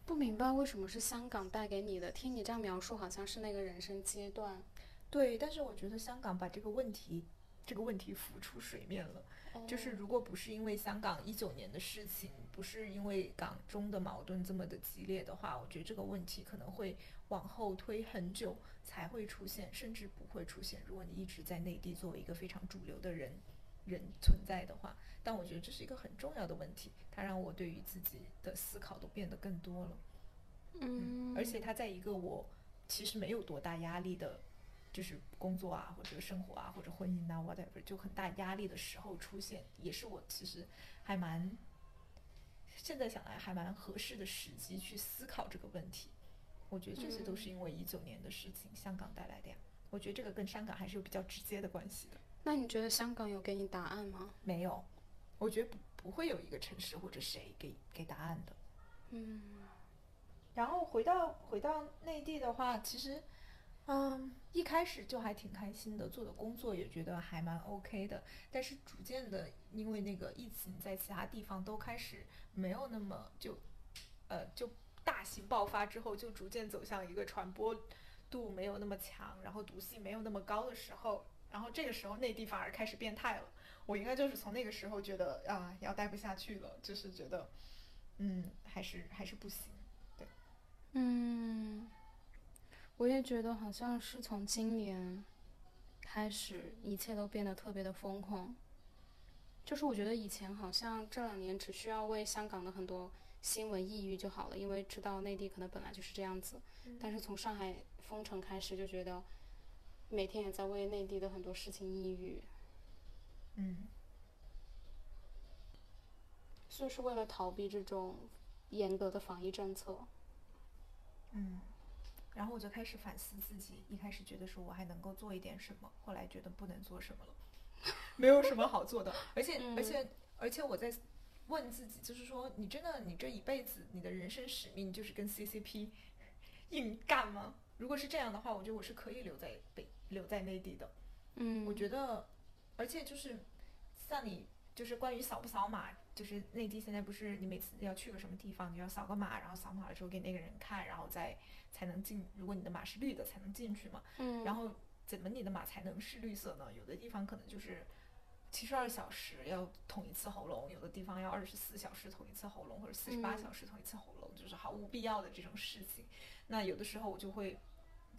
不明白为什么是香港带给你的？听你这样描述，好像是那个人生阶段。对，但是我觉得香港把这个问题这个问题浮出水面了。就是如果不是因为香港一九年的事情，不是因为港中的矛盾这么的激烈的话，我觉得这个问题可能会往后推很久才会出现，甚至不会出现。如果你一直在内地作为一个非常主流的人人存在的话，但我觉得这是一个很重要的问题，它让我对于自己的思考都变得更多了。嗯，而且它在一个我其实没有多大压力的。就是工作啊，或者生活啊，或者婚姻啊，whatever，就很大压力的时候出现，也是我其实还蛮现在想来还蛮合适的时机去思考这个问题。我觉得这些都是因为一九年的事情，香港带来的呀。我觉得这个跟香港还是有比较直接的关系的。那你觉得香港有给你答案吗？没有，我觉得不不会有一个城市或者谁给给答案的。嗯。然后回到回到内地的话，其实。嗯，一开始就还挺开心的，做的工作也觉得还蛮 OK 的。但是逐渐的，因为那个疫情在其他地方都开始没有那么就，呃，就大型爆发之后，就逐渐走向一个传播度没有那么强，然后毒性没有那么高的时候，然后这个时候内地反而开始变态了。我应该就是从那个时候觉得啊，要待不下去了，就是觉得，嗯，还是还是不行。对嗯，我也觉得好像是从今年开始，一切都变得特别的疯狂。就是我觉得以前好像这两年只需要为香港的很多新闻抑郁就好了，因为知道内地可能本来就是这样子。但是从上海封城开始，就觉得每天也在为内地的很多事情抑郁，嗯就是为了逃避这种严格的防疫政策。嗯，然后我就开始反思自己，一开始觉得说我还能够做一点什么，后来觉得不能做什么了，没有什么好做的，而且、嗯而且而且我在问自己，就是说你真的你这一辈子你的人生使命就是跟 CCP 硬干吗？如果是这样的话，我觉得我是可以留在北留在内地的。嗯，我觉得，而且就是像你，就是关于扫不扫码，就是内地现在不是你每次要去个什么地方，你要扫个码，然后扫码了之后给那个人看，然后再才能进。如果你的马是绿的，才能进去嘛。嗯，然后怎么你的马才能是绿色呢？有的地方可能就是七十二小时要捅一次喉咙，有的地方要二十四小时捅一次喉咙，或者四十八嗯小时捅一次喉咙，就是毫无必要的这种事情。那有的时候我就会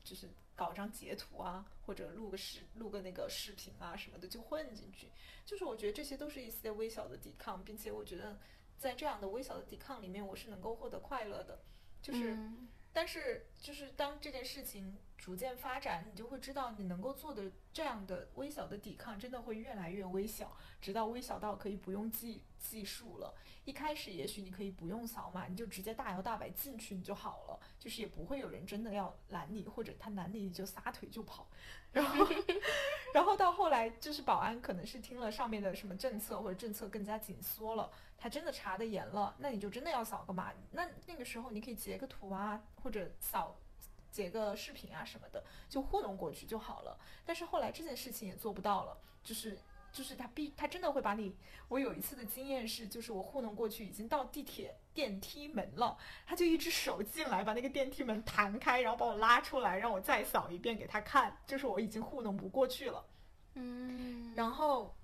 就是搞张截图啊，或者录个视录个那个视频啊什么的就混进去。就是我觉得这些都是一些微小的抵抗，并且我觉得在这样的微小的抵抗里面，我是能够获得快乐的。就是，嗯但是就是当这件事情逐渐发展，你就会知道你能够做的这样的微小的抵抗，真的会越来越微小，直到微小到可以不用计计数了。一开始也许你可以不用扫码，你就直接大摇大摆进去你就好了，就是也不会有人真的要拦你，或者他拦你你就撒腿就跑。然后，然后到后来就是保安可能是听了上面的什么政策或者政策更加紧缩了，他真的查的严了，那你就真的要扫个码。那那个时候你可以截个图啊，或者扫截个视频啊什么的，就糊弄过去就好了。但是后来这件事情也做不到了，就是就是他必他真的会把你。我有一次的经验是，就是我糊弄过去已经到地铁电梯门了，他就一只手进来把那个电梯门弹开，然后把我拉出来，让我再扫一遍给他看，就是我已经糊弄不过去了。嗯，然后，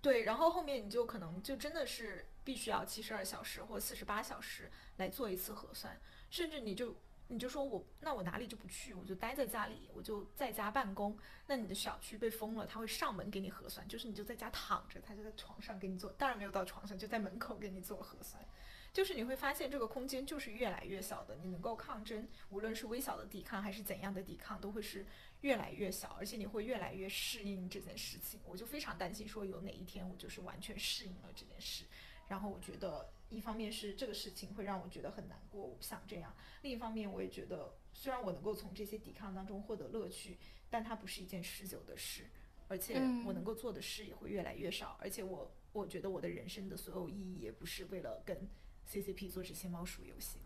对，然后后面你就可能就真的是必须要七十二小时或四十八小时来做一次核酸，甚至你就你就说我那我哪里就不去，我就待在家里，我就在家办公。那你的小区被封了，他会上门给你核酸，就是你就在家躺着，他就在床上给你做，当然没有到床上，就在门口给你做核酸。就是你会发现这个空间就是越来越小的，你能够抗争，无论是微小的抵抗还是怎样的抵抗，都会是越来越小，而且你会越来越适应这件事情。我就非常担心说有哪一天我就是完全适应了这件事，然后我觉得一方面是这个事情会让我觉得很难过，我不想这样；另一方面我也觉得虽然我能够从这些抵抗当中获得乐趣，但它不是一件持久的事，而且嗯我能够做的事也会越来越少，而且我我觉得我的人生的所有意义也不是为了跟 CCP 做这些猫鼠游戏。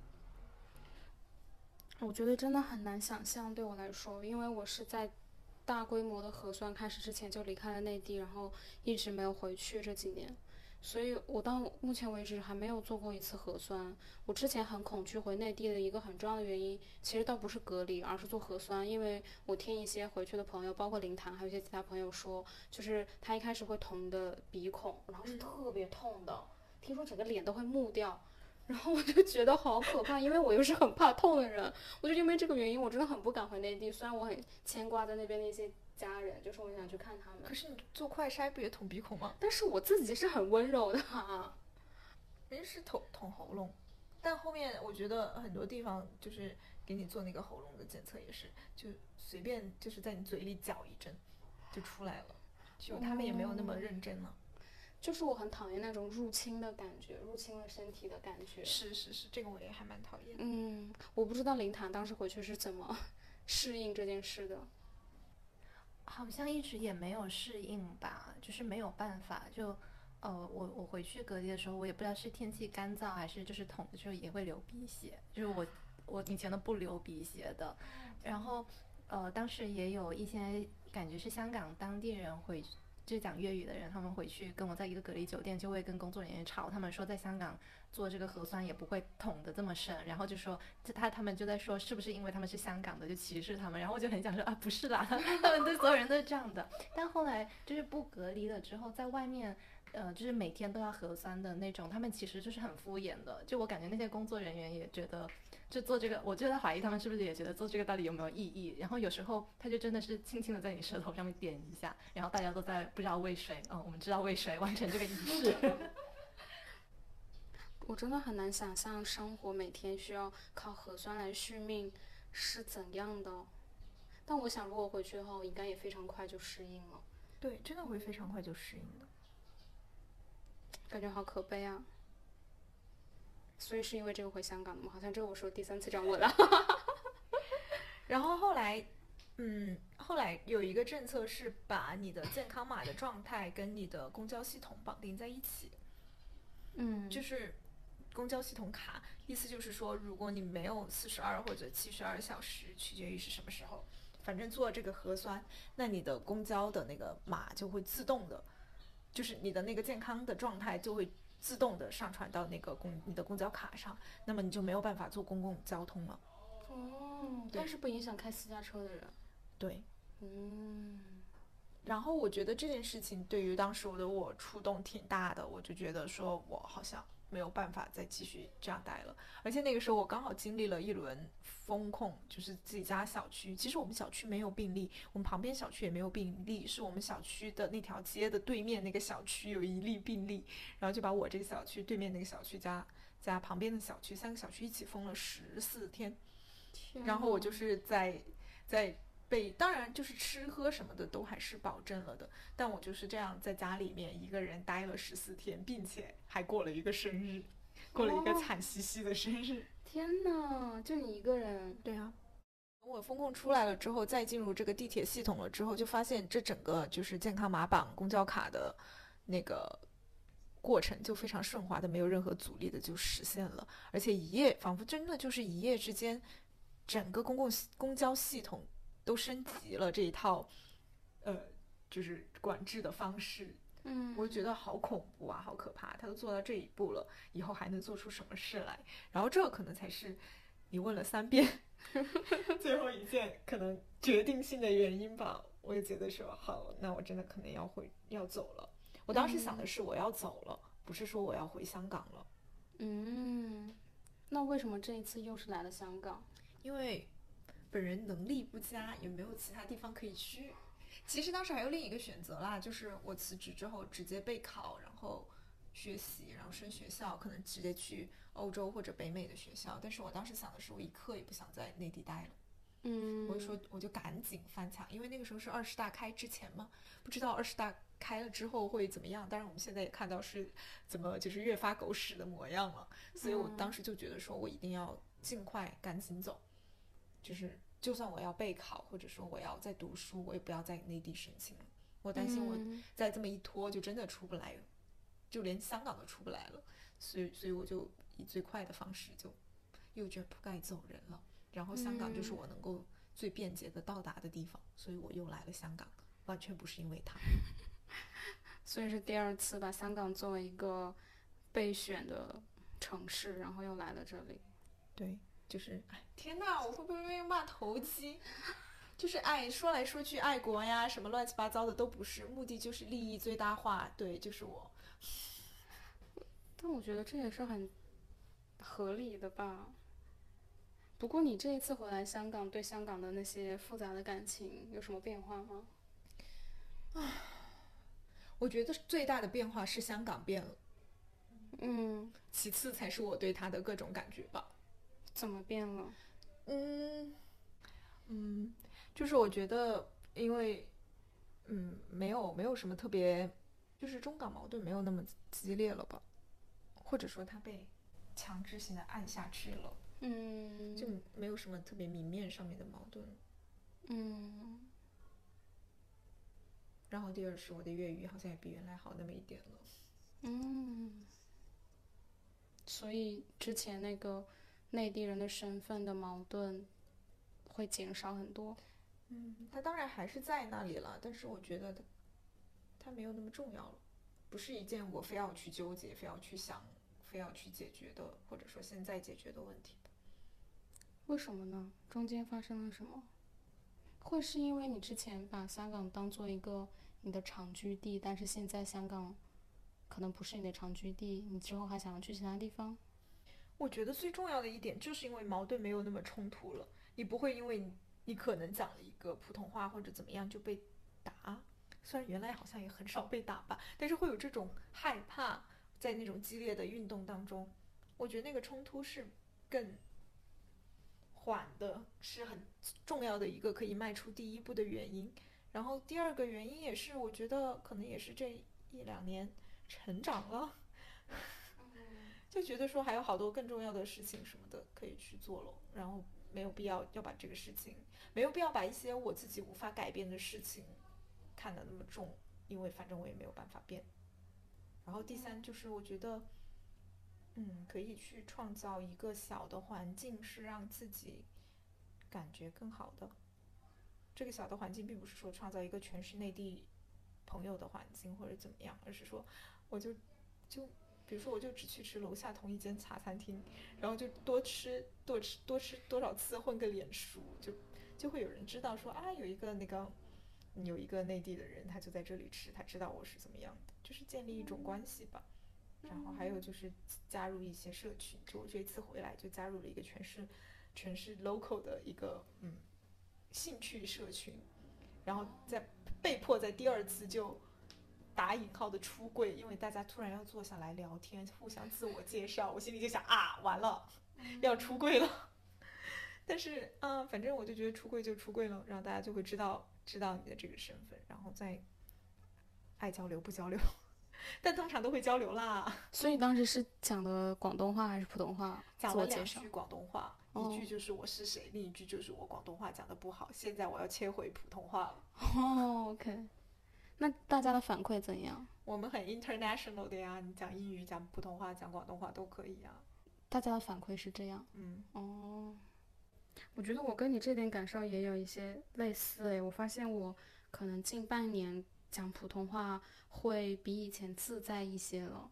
我觉得真的很难想象，对我来说，因为我是在大规模的核酸开始之前就离开了内地，然后一直没有回去这几年，所以我到目前为止还没有做过一次核酸。我之前很恐惧回内地的一个很重要的原因，其实倒不是隔离，而是做核酸，因为我听一些回去的朋友，包括林潭，还有一些其他朋友说，就是他一开始会捅你的鼻孔，然后是特别痛的，听说整个脸都会木掉。然后我就觉得好可怕，因为我又是很怕痛的人，我就因为这个原因，我真的很不敢回内地。虽然我很牵挂在那边的一些家人，就是我想去看他们可，是你做快筛不也捅鼻孔吗？但是我自己是很温柔的、啊。人是捅捅喉咙，但后面我觉得很多地方就是给你做那个喉咙的检测也是，就随便就是在你嘴里搅一针就出来了，就他们也没有那么哦认真了。就是我很讨厌那种入侵的感觉，入侵了身体的感觉。是是是，这个我也还蛮讨厌。嗯，我不知道林潭当时回去是怎么 适应这件事的。好像一直也没有适应吧，就是没有办法。就呃，我我回去隔离的时候，我也不知道是天气干燥还是就是捅的时候也会流鼻血，就是我我以前都不流鼻血的。然后呃，当时也有一些感觉是香港当地人回。就讲粤语的人，他们回去跟我在一个隔离酒店，就会跟工作人员吵，他们说在香港做这个核酸也不会捅的这么深，然后就说他他们就在说是不是因为他们是香港的就歧视他们，然后我就很想说啊不是啦，他们对所有人都是这样的。但后来就是不隔离了之后，在外面呃，就是每天都要核酸的那种，他们其实就是很敷衍的。就我感觉那些工作人员也觉得，就做这个，我就在怀疑他们是不是也觉得做这个到底有没有意义。然后有时候他就真的是轻轻的在你舌头上面点一下，然后大家都在不知道喂谁，嗯，我们知道喂谁，完成这个仪式。我真的很难想象生活每天需要靠核酸来续命是怎样的。但我想，如果回去的话，我应该也非常快就适应了。对，真的会非常快就适应的。感觉好可悲啊！所以是因为这个回香港的吗？好像这个我说第三次这样问了。然后后来，嗯，后来有一个政策是把你的健康码的状态跟你的公交系统绑定在一起。嗯，就是公交系统卡，意思就是说，如果你没有四十二或者七十二小时，取决于是什么时候，反正做这个核酸，那你的公交的那个码就会自动的，就是你的那个健康的状态就会自动的上传到那个公你的公交卡上，那么你就没有办法坐公共交通了。哦，但是不影响开私家车的人。对，嗯，然后我觉得这件事情对于当时我的我触动挺大的，我就觉得说我好像没有办法再继续这样待了。而且那个时候我刚好经历了一轮风控，就是自己家小区，其实我们小区没有病例，我们旁边小区也没有病例，是我们小区的那条街的对面那个小区有一例病例，然后就把我这个小区对面那个小区加加旁边的小区三个小区一起封了十四天。天然后我就是在在 被，当然就是吃喝什么的都还是保证了的，但我就是这样在家里面一个人待了十四天，并且还过了一个生日，过了一个哦惨兮兮的生日。天呐，就你一个人，对啊。等我风控出来了之后，再进入这个地铁系统了之后，就发现这整个就是健康码绑公交卡的那个过程就非常顺滑的，没有任何阻力的就实现了，而且一夜仿佛真的就是一夜之间，整个公共系公交系统都升级了这一套，呃，就是管制的方式，嗯，我就觉得好恐怖啊，好可怕！他都做到这一步了，以后还能做出什么事来？然后这可能才是你问了三遍，最后一件可能决定性的原因吧。我也觉得说，好，那我真的可能要回要走了。我当时想的是我要走了，不是说我要回香港了，嗯，那为什么这一次又是来了香港？因为本人能力不佳，也没有其他地方可以去。其实当时还有另一个选择啦，就是我辞职之后直接备考，然后学习，然后升学校，可能直接去欧洲或者北美的学校。但是我当时想的是，我一刻也不想在内地待了。嗯，我就说，我就赶紧翻墙，因为那个时候是二十大开之前嘛，不知道二十大开了之后会怎么样。当然，我们现在也看到是怎么就是越发狗屎的模样了，所以我当时就觉得说我一定要尽快赶紧走，就是就算我要备考，或者说我要再读书，我也不要在内地申请了。我担心我嗯再这么一拖，就真的出不来了，就连香港都出不来了。所以，所以我就以最快的方式就又卷铺盖走人了。然后香港就是嗯我能够最便捷的到达的地方，所以我又来了香港，完全不是因为他。所以是第二次把香港作为一个备选的城市，然后又来了这里。对，就是，哎，天呐，我会不会被骂投机？就是爱说来说去爱国呀，什么乱七八糟的都不是，目的就是利益最大化。对，就是我。但我觉得这也是很合理的吧。不过你这一次回来香港，对香港的那些复杂的感情有什么变化吗？啊我觉得最大的变化是香港变了，嗯，其次才是我对他的各种感觉吧。怎么变了？嗯，嗯，就是我觉得，因为，嗯，没有没有什么特别，就是中港矛盾没有那么激烈了吧，或者说他被强制性的按下去了，嗯，就没有什么特别明面上面的矛盾。嗯，然后第二是我的粤语好像也比原来好那么一点了。嗯，所以之前那个内地人的身份的矛盾会减少很多。嗯，他当然还是在那里了，但是我觉得他他没有那么重要了，不是一件我非要去纠结、非要去想、非要去解决的，或者说现在解决的问题。为什么呢？中间发生了什么？会是因为你之前把香港当做一个你的长居地，但是现在香港可能不是你的长居地，你之后还想要去其他地方？我觉得最重要的一点就是因为矛盾没有那么冲突了，你不会因为你可能讲了一个普通话或者怎么样就被打，虽然原来好像也很少被打吧，但是会有这种害怕，在那种激烈的运动当中，我觉得那个冲突是更缓的，是很重要的一个可以迈出第一步的原因。然后第二个原因也是，我觉得可能也是这一两年成长了。就觉得说还有好多更重要的事情什么的可以去做了，然后没有必要要把这个事情，没有必要把一些我自己无法改变的事情看得那么重，因为反正我也没有办法变。然后第三就是我觉得，嗯，可以去创造一个小的环境，是让自己感觉更好的。这个小的环境并不是说创造一个全是内地朋友的环境或者怎么样，而是说我就就。比如说，我就只去吃楼下同一间茶餐厅，然后就多吃多吃多吃多少次，混个脸熟，就就会有人知道说啊，有一个那个有一个内地的人，他就在这里吃，他知道我是怎么样的，就是建立一种关系吧。然后还有就是加入一些社群，就我这一次回来就加入了一个全是全是 local 的一个嗯兴趣社群，然后在被迫在第二次就。打引号的出柜，因为大家突然要坐下来聊天，互相自我介绍，我心里就想啊，完了，要出柜了。但是，嗯，反正我就觉得出柜就出柜了，然后大家就会知道知道你的这个身份，然后再爱交流不交流，但通常都会交流啦。所以当时是讲的广东话还是普通话？讲了两句广东话，一句就是我是谁，另一句就是我广东话讲的不好，现在我要切回普通话了。哦，OK。那大家的反馈怎样？我们很 international 的呀，你讲英语、讲普通话、讲广东话都可以呀。大家的反馈是这样，嗯，哦，我觉得我跟你这点感受也有一些类似诶。我发现我可能近半年讲普通话会比以前自在一些了，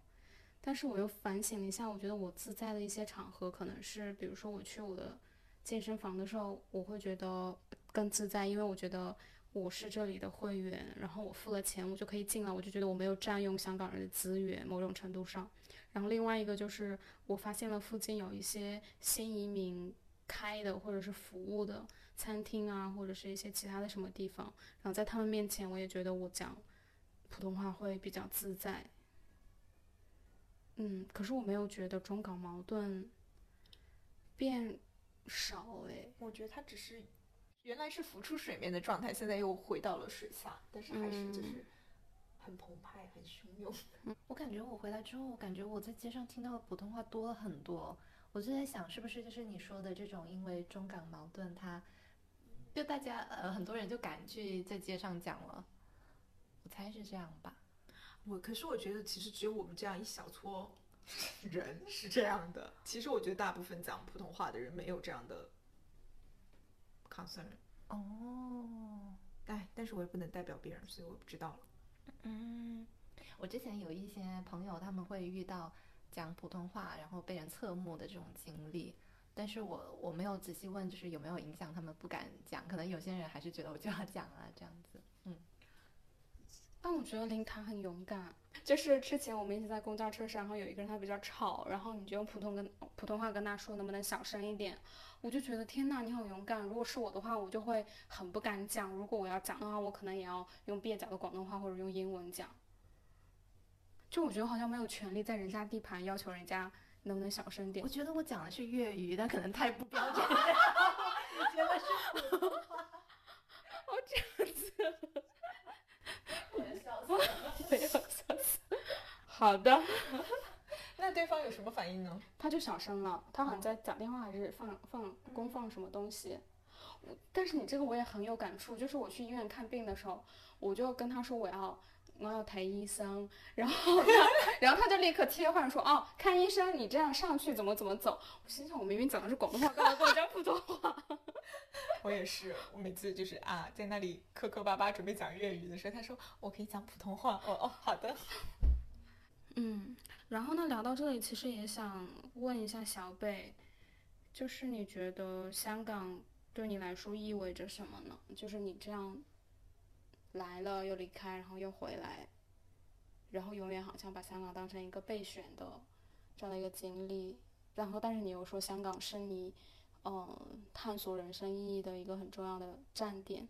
但是我又反省了一下，我觉得我自在的一些场合可能是，比如说我去我的健身房的时候，我会觉得更自在，因为我觉得。我是这里的会员，然后我付了钱，我就可以进来，我就觉得我没有占用香港人的资源，某种程度上。然后另外一个就是，我发现了附近有一些新移民开的或者是服务的餐厅啊，或者是一些其他的什么地方，然后在他们面前，我也觉得我讲普通话会比较自在。嗯，可是我没有觉得中港矛盾变少诶，我觉得它只是。原来是浮出水面的状态，现在又回到了水下，但是还是就是很澎湃、很汹涌。我感觉我回来之后，我感觉我在街上听到的普通话多了很多。我就在想，是不是就是你说的这种，因为中港矛盾，它就大家呃很多人就敢去在街上讲了。我猜是这样吧。我可是我觉得，其实只有我们这样一小撮人是这样的。其实我觉得大部分讲普通话的人没有这样的。Concern 哦，哎，但是我也不能代表别人，所以我不知道了。嗯，我之前有一些朋友，他们会遇到讲普通话然后被人侧目的这种经历，但是我我没有仔细问，就是有没有影响他们不敢讲，可能有些人还是觉得我就要讲啊这样子。嗯，但我觉得林塔很勇敢。就是之前我们一起在公交车上，然后有一个人他比较吵，然后你就用普通跟普通话跟他说，能不能小声一点？我就觉得天呐，你好勇敢！如果是我的话，我就会很不敢讲。如果我要讲的话，我可能也要用蹩脚的广东话或者用英文讲。就我觉得好像没有权利在人家地盘要求人家能不能小声点。我觉得我讲的是粤语，但可能太不标准了。你觉得是普通话？哦，这样子。我要笑死了，我要笑死。好的。那对方有什么反应呢？他就小声了，他好像在讲电话还是放放公放什么东西。但是你这个我也很有感触，就是我去医院看病的时候，我就跟他说我要我要抬医生，然后他 然后他就立刻切换说哦看医生你这样上去怎么怎么走。我心想我明明讲的是广东话，干嘛跟我讲普通话？我也是，我每次就是啊在那里磕磕巴巴准备讲粤语的时候，他说我可以讲普通话，哦哦好的。嗯，然后呢，聊到这里，其实也想问一下小北，就是你觉得香港对你来说意味着什么呢？就是你这样来了又离开，然后又回来，然后永远好像把香港当成一个备选的这样的一个经历。然后，但是你又说香港是你，嗯，探索人生意义的一个很重要的站点。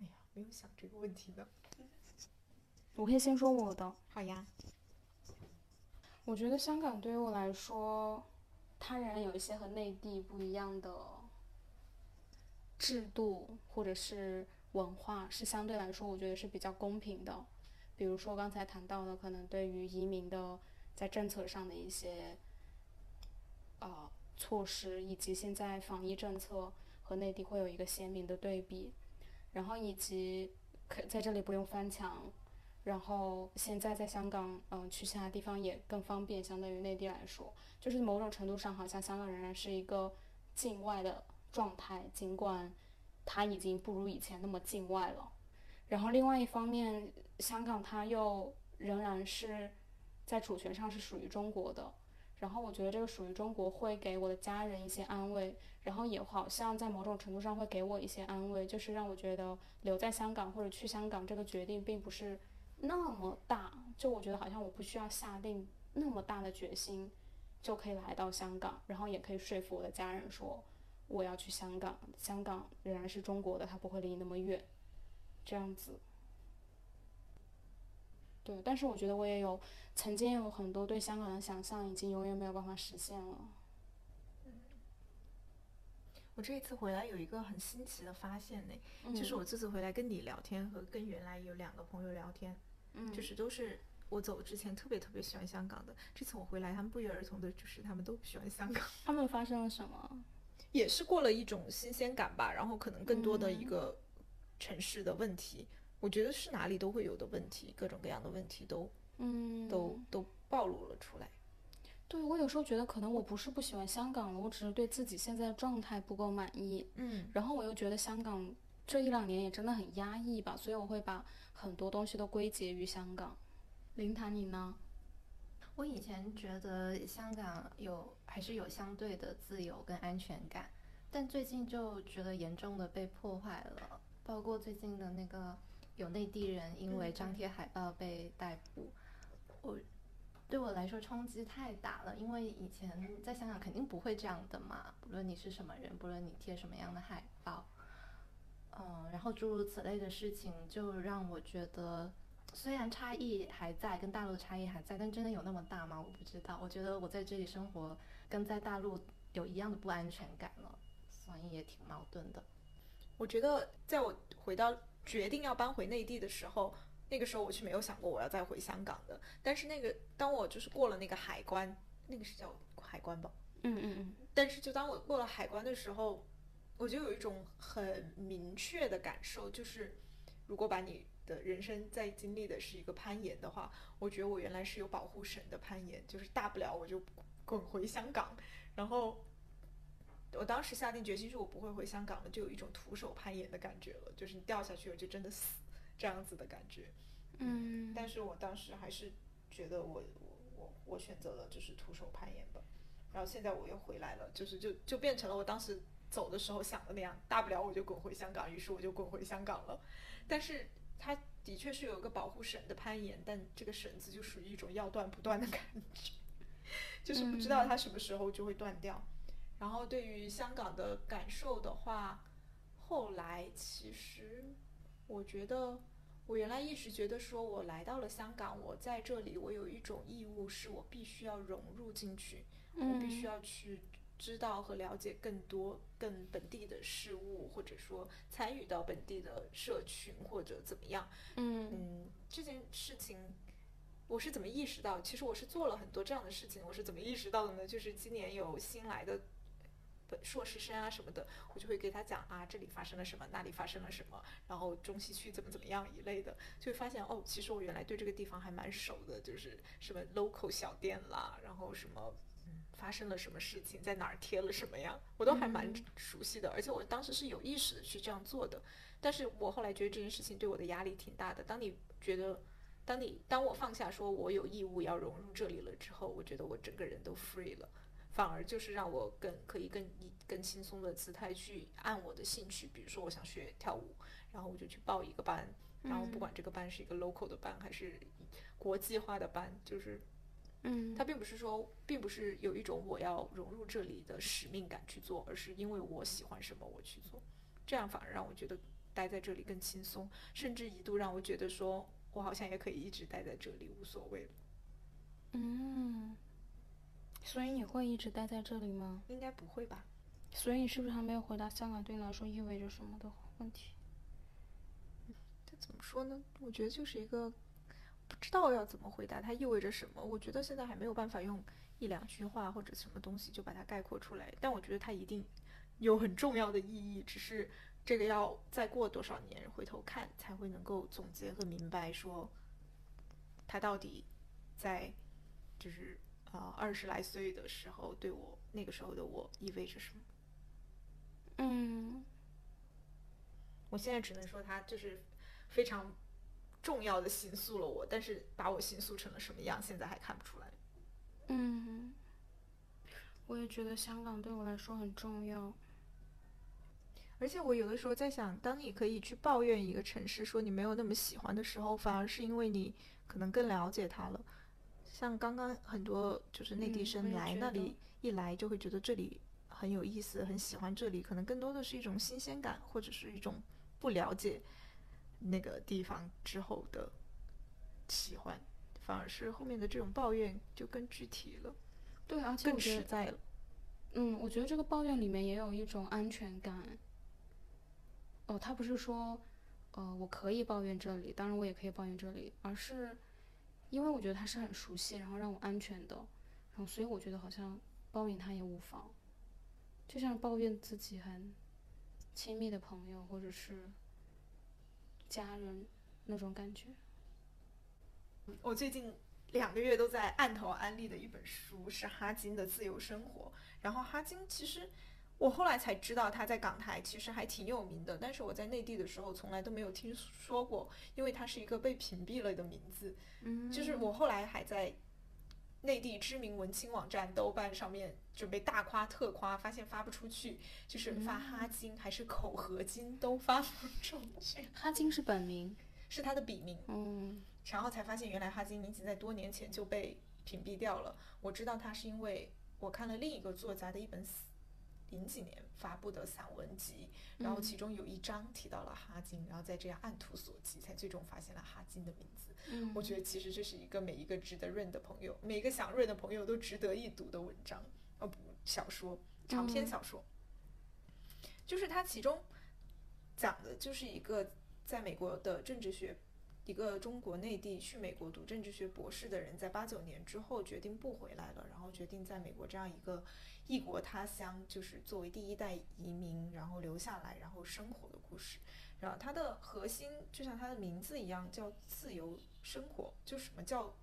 哎呀，没有想这个问题的。我可以先说我的。好呀。我觉得香港对于我来说，它仍然有一些和内地不一样的制度或者是文化，是相对来说我觉得是比较公平的。比如说刚才谈到的，可能对于移民的在政策上的一些。呃，措施以及现在防疫政策和内地会有一个鲜明的对比，然后以及可在这里不用翻墙，然后现在在香港，嗯，去其他地方也更方便，相对于内地来说，就是某种程度上，好像香港仍然是一个境外的状态，尽管它已经不如以前那么境外了。然后另外一方面，香港它又仍然是在主权上是属于中国的。然后我觉得这个属于中国会给我的家人一些安慰，然后也好像在某种程度上会给我一些安慰，就是让我觉得留在香港或者去香港这个决定并不是那么大，就我觉得好像我不需要下定那么大的决心就可以来到香港，然后也可以说服我的家人说我要去香港，香港仍然是中国的，它不会离你那么远，这样子。对，但是我觉得我也有。曾经有很多对香港的想象，已经永远没有办法实现了。我这一次回来有一个很新奇的发现呢，就是我这次回来跟你聊天和跟原来有两个朋友聊天，嗯，就是都是我走之前特别特别喜欢香港的。这次我回来，他们不约而同的就是他们都不喜欢香港。他们发生了什么？也是过了一种新鲜感吧，然后可能更多的一个城市的问题，我觉得是哪里都会有的问题，各种各样的问题都。嗯，都都暴露了出来。对我有时候觉得，可能我不是不喜欢香港了，我只是对自己现在的状态不够满意。嗯，然后我又觉得香港这一两年也真的很压抑吧，所以我会把很多东西都归结于香港。林谈你呢？我以前觉得香港有还是有相对的自由跟安全感，但最近就觉得严重的被破坏了，包括最近的那个有内地人因为张贴海报被逮捕。我对我来说冲击太大了，因为以前在香港肯定不会这样的嘛，不论你是什么人，不论你贴什么样的海报，嗯，然后诸如此类的事情，就让我觉得，虽然差异还在，跟大陆差异还在，但真的有那么大吗？我不知道。我觉得我在这里生活跟在大陆有一样的不安全感了，所以也挺矛盾的。我觉得在我回到决定要搬回内地的时候。那个时候我是没有想过我要再回香港的，但是那个当我就是过了那个海关，那个是叫海关吧？嗯嗯嗯。但是就当我过了海关的时候，我就有一种很明确的感受，就是如果把你的人生在经历的是一个攀岩的话，我觉得我原来是有保护神的攀岩，就是大不了我就滚回香港。然后我当时下定决心是我不会回香港了，就有一种徒手攀岩的感觉了，就是你掉下去了就真的死。这样子的感觉，嗯，但是我当时还是觉得我我我我选择了就是徒手攀岩吧，然后现在我又回来了，就是就就变成了我当时走的时候想的那样，大不了我就滚回香港，于是我就滚回香港了。但是它的确是有一个保护绳的攀岩，但这个绳子就属于一种要断不断的感觉，就是不知道它什么时候就会断掉。然后对于香港的感受的话，后来其实我觉得。我原来一直觉得，说我来到了香港，我在这里，我有一种义务，是我必须要融入进去，我必须要去知道和了解更多更本地的事物，或者说参与到本地的社群或者怎么样。嗯嗯，这件事情我是怎么意识到？其实我是做了很多这样的事情。我是怎么意识到的呢？就是今年有新来的。硕士生啊什么的，我就会给他讲啊，这里发生了什么，那里发生了什么，然后中西区怎么怎么样一类的，就会发现哦，其实我原来对这个地方还蛮熟的，就是什么 local 小店啦，然后什么发生了什么事情，在哪儿贴了什么呀，我都还蛮熟悉的，而且我当时是有意识的去这样做的，但是我后来觉得这件事情对我的压力挺大的。当你觉得，当你当我放下说我有义务要融入这里了之后，我觉得我整个人都 free 了。反而就是让我更可以更以更轻松的姿态去按我的兴趣，比如说我想学跳舞，然后我就去报一个班，然后不管这个班是一个 local 的班还是国际化的班，就是嗯，他并不是说，并不是有一种我要融入这里的使命感去做，而是因为我喜欢什么我去做，这样反而让我觉得待在这里更轻松，甚至一度让我觉得说我好像也可以一直待在这里，无所谓了。嗯，所以你会一直待在这里吗？应该不会吧？所以你是不是还没有回答香港对你来说意味着什么的问题？这怎么说呢？我觉得就是一个不知道要怎么回答它意味着什么。我觉得现在还没有办法用一两句话或者什么东西就把它概括出来，但我觉得它一定有很重要的意义，只是这个要再过多少年回头看才会能够总结和明白，说它到底在就是啊二十来岁的时候对我那个时候的我意味着什么。嗯我现在只能说它就是非常重要的形塑了我，但是把我形塑成了什么样，现在还看不出来。嗯，我也觉得香港对我来说很重要。而且我有的时候在想，当你可以去抱怨一个城市，说你没有那么喜欢的时候，反而是因为你可能更了解它了。像刚刚很多就是内地生来那里一来，就会觉得这里很有意思，很喜欢这里，可能更多的是一种新鲜感，或者是一种不了解那个地方之后的喜欢，反而是后面的这种抱怨就更具体了，对，而且更实在了。嗯，我觉得这个抱怨里面也有一种安全感。哦，他不是说，呃，我可以抱怨这里，当然我也可以抱怨这里，而是因为我觉得他是很熟悉，然后让我安全的，然后所以我觉得好像抱怨他也无妨，就像抱怨自己很亲密的朋友或者是家人那种感觉。我最近两个月都在按头安利的一本书是哈金的《自由生活》，然后哈金其实我后来才知道他在港台其实还挺有名的，但是我在内地的时候从来都没有听说过，因为他是一个被屏蔽了的名字。嗯就是我后来还在内地知名文青网站豆瓣上面准备大夸特夸，发现发不出去，就是发哈金还是口合金都发不出去，哈金是本名，是他的笔名。嗯然后才发现原来哈金已经在多年前就被屏蔽掉了。我知道他是因为我看了另一个作家的一本零几年发布的散文集，然后其中有一章提到了哈金，然后再这样按图索骥，才最终发现了哈金的名字。嗯，我觉得其实这是一个每一个值得润的朋友，每一个想润的朋友都值得一读的文章，哦不，小说，长篇嗯小说。就是它其中讲的就是一个在美国的政治学，一个中国内地去美国读政治学博士的人，在八九年之后决定不回来了，然后决定在美国这样一个异国他乡，就是作为第一代移民，然后留下来，然后生活的故事。然后它的核心就像它的名字一样，叫自由生活。就什么叫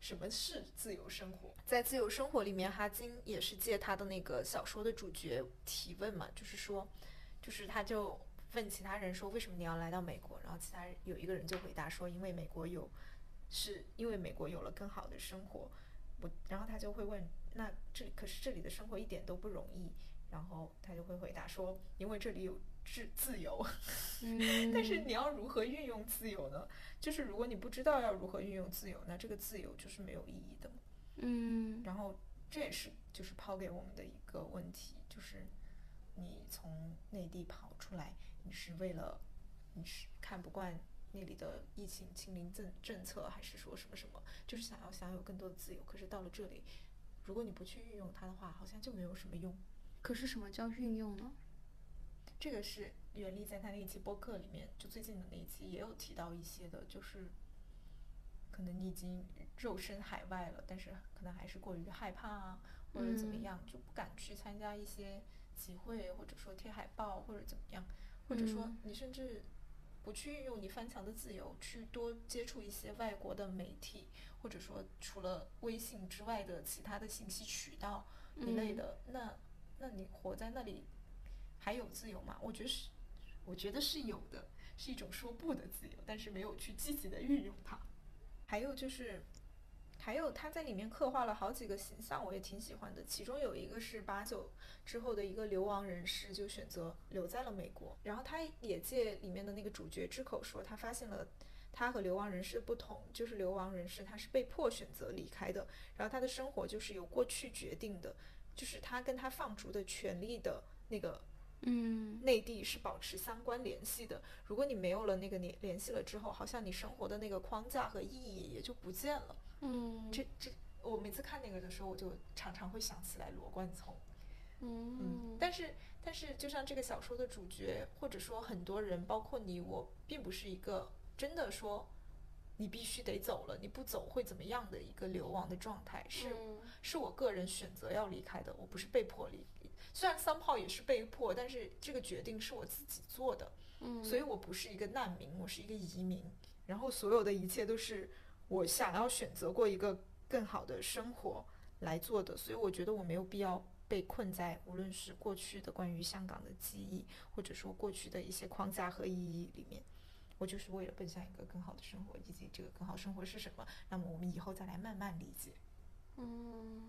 什么是自由生活？在自由生活里面，哈金也是借他的那个小说的主角提问嘛，就是说，就是他就问其他人说，为什么你要来到美国？然后其他人有一个人就回答说，因为美国有，是因为美国有了更好的生活。我，然后他就会问，那这可是这里的生活一点都不容易。然后他就会回答说，因为这里有自自由。嗯，但是你要如何运用自由呢？就是如果你不知道要如何运用自由，那这个自由就是没有意义的。嗯然后这也是就是抛给我们的一个问题，就是你从内地跑出来，你是为了你是看不惯那里的疫情清零政政策，还是说什么什么，就是想要享有更多的自由？可是到了这里，如果你不去运用它的话，好像就没有什么用。可是什么叫运用呢？这个是袁立在他那一期播客里面，就最近的那一期也有提到一些的，就是可能你已经肉身海外了，但是可能还是过于害怕啊，或者怎么嗯。样，就不敢去参加一些集会，或者说贴海报，或者怎么样，或者说嗯。你甚至不去运用你翻墙的自由，去多接触一些外国的媒体，或者说除了微信之外的其他的信息渠道一类嗯的，那那你活在那里还有自由吗？我觉得是，我觉得是有的，是一种说不的自由，但是没有去积极的运用它。还有就是，还有他在里面刻画了好几个形象，我也挺喜欢的。其中有一个是八九之后的一个流亡人士，就选择留在了美国。然后他也借里面的那个主角之口说，他发现了他和流亡人士不同，就是流亡人士他是被迫选择离开的，然后他的生活就是由过去决定的，就是他跟他放逐的权利的那个嗯内地是保持相关联系的。如果你没有了那个联联系了之后，好像你生活的那个框架和意义也就不见了。嗯这这，我每次看那个的时候，我就常常会想起来罗贯聪。嗯嗯，但是但是，就像这个小说的主角，或者说很多人，包括你我，并不是一个真的说你必须得走了，你不走会怎么样的一个流亡的状态，是嗯是我个人选择要离开的，我不是被迫离。虽然三炮也是被迫，但是这个决定是我自己做的，嗯，所以我不是一个难民，我是一个移民。然后所有的一切都是我想要选择过一个更好的生活来做的，所以我觉得我没有必要被困在无论是过去的关于香港的记忆，或者说过去的一些框架和意义里面。我就是为了奔向一个更好的生活，以及这个更好生活是什么。那么我们以后再来慢慢理解。嗯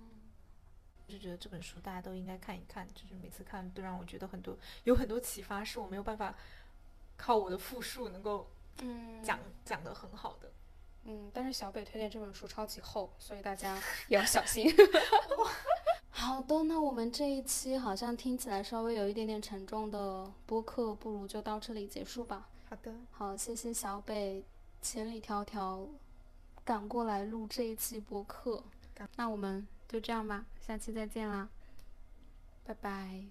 就觉得这本书大家都应该看一看，就是每次看都让我觉得很多有很多启发，是我没有办法靠我的复述能够嗯讲讲得很好的。嗯，但是小北推荐这本书超级厚，所以大家 也要小心。好的，那我们这一期好像听起来稍微有一点点沉重的播客，不如就到这里结束吧。好的，好，谢谢小北千里迢迢赶过来录这一期播客。那我们就这样吧，下期再见啦，拜拜。